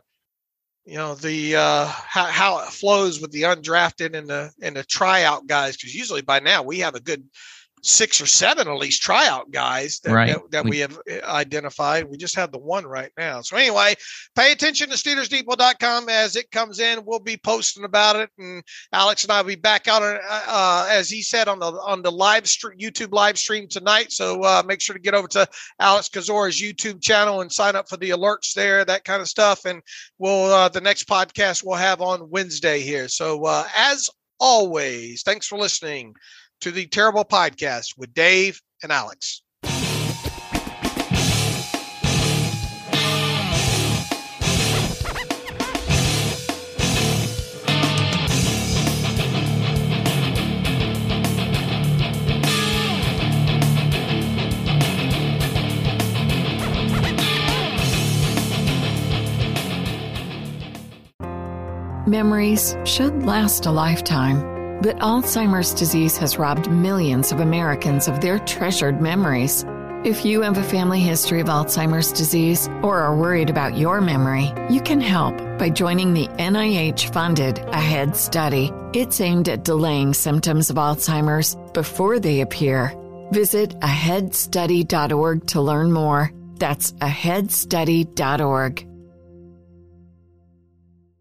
you know the uh, how, how it flows with the undrafted and the and the tryout guys because usually by now we have a good six or seven at least tryout guys that, right. that, that we, we, have uh, identified. We just have the one right now. So anyway, pay attention to SteelersDepot.com as it comes in. We'll be posting about it, and Alex and I will be back out on, uh, uh, as he said on the on the live stream YouTube live stream tonight. So uh, make sure to get over to Alex Kozora's YouTube channel and sign up for the alerts there, that kind of stuff. And we'll uh, the next podcast we'll have on Wednesday here. So uh, as always, thanks for listening to the Terrible Podcast with Dave and Alex. Memories should last a lifetime. But Alzheimer's disease has robbed millions of Americans of their treasured memories. If you have a family history of Alzheimer's disease or are worried about your memory, you can help by joining the NIH funded AHEAD study. It's aimed at delaying symptoms of Alzheimer's before they appear. Visit aheadstudy.org to learn more. That's aheadstudy.org.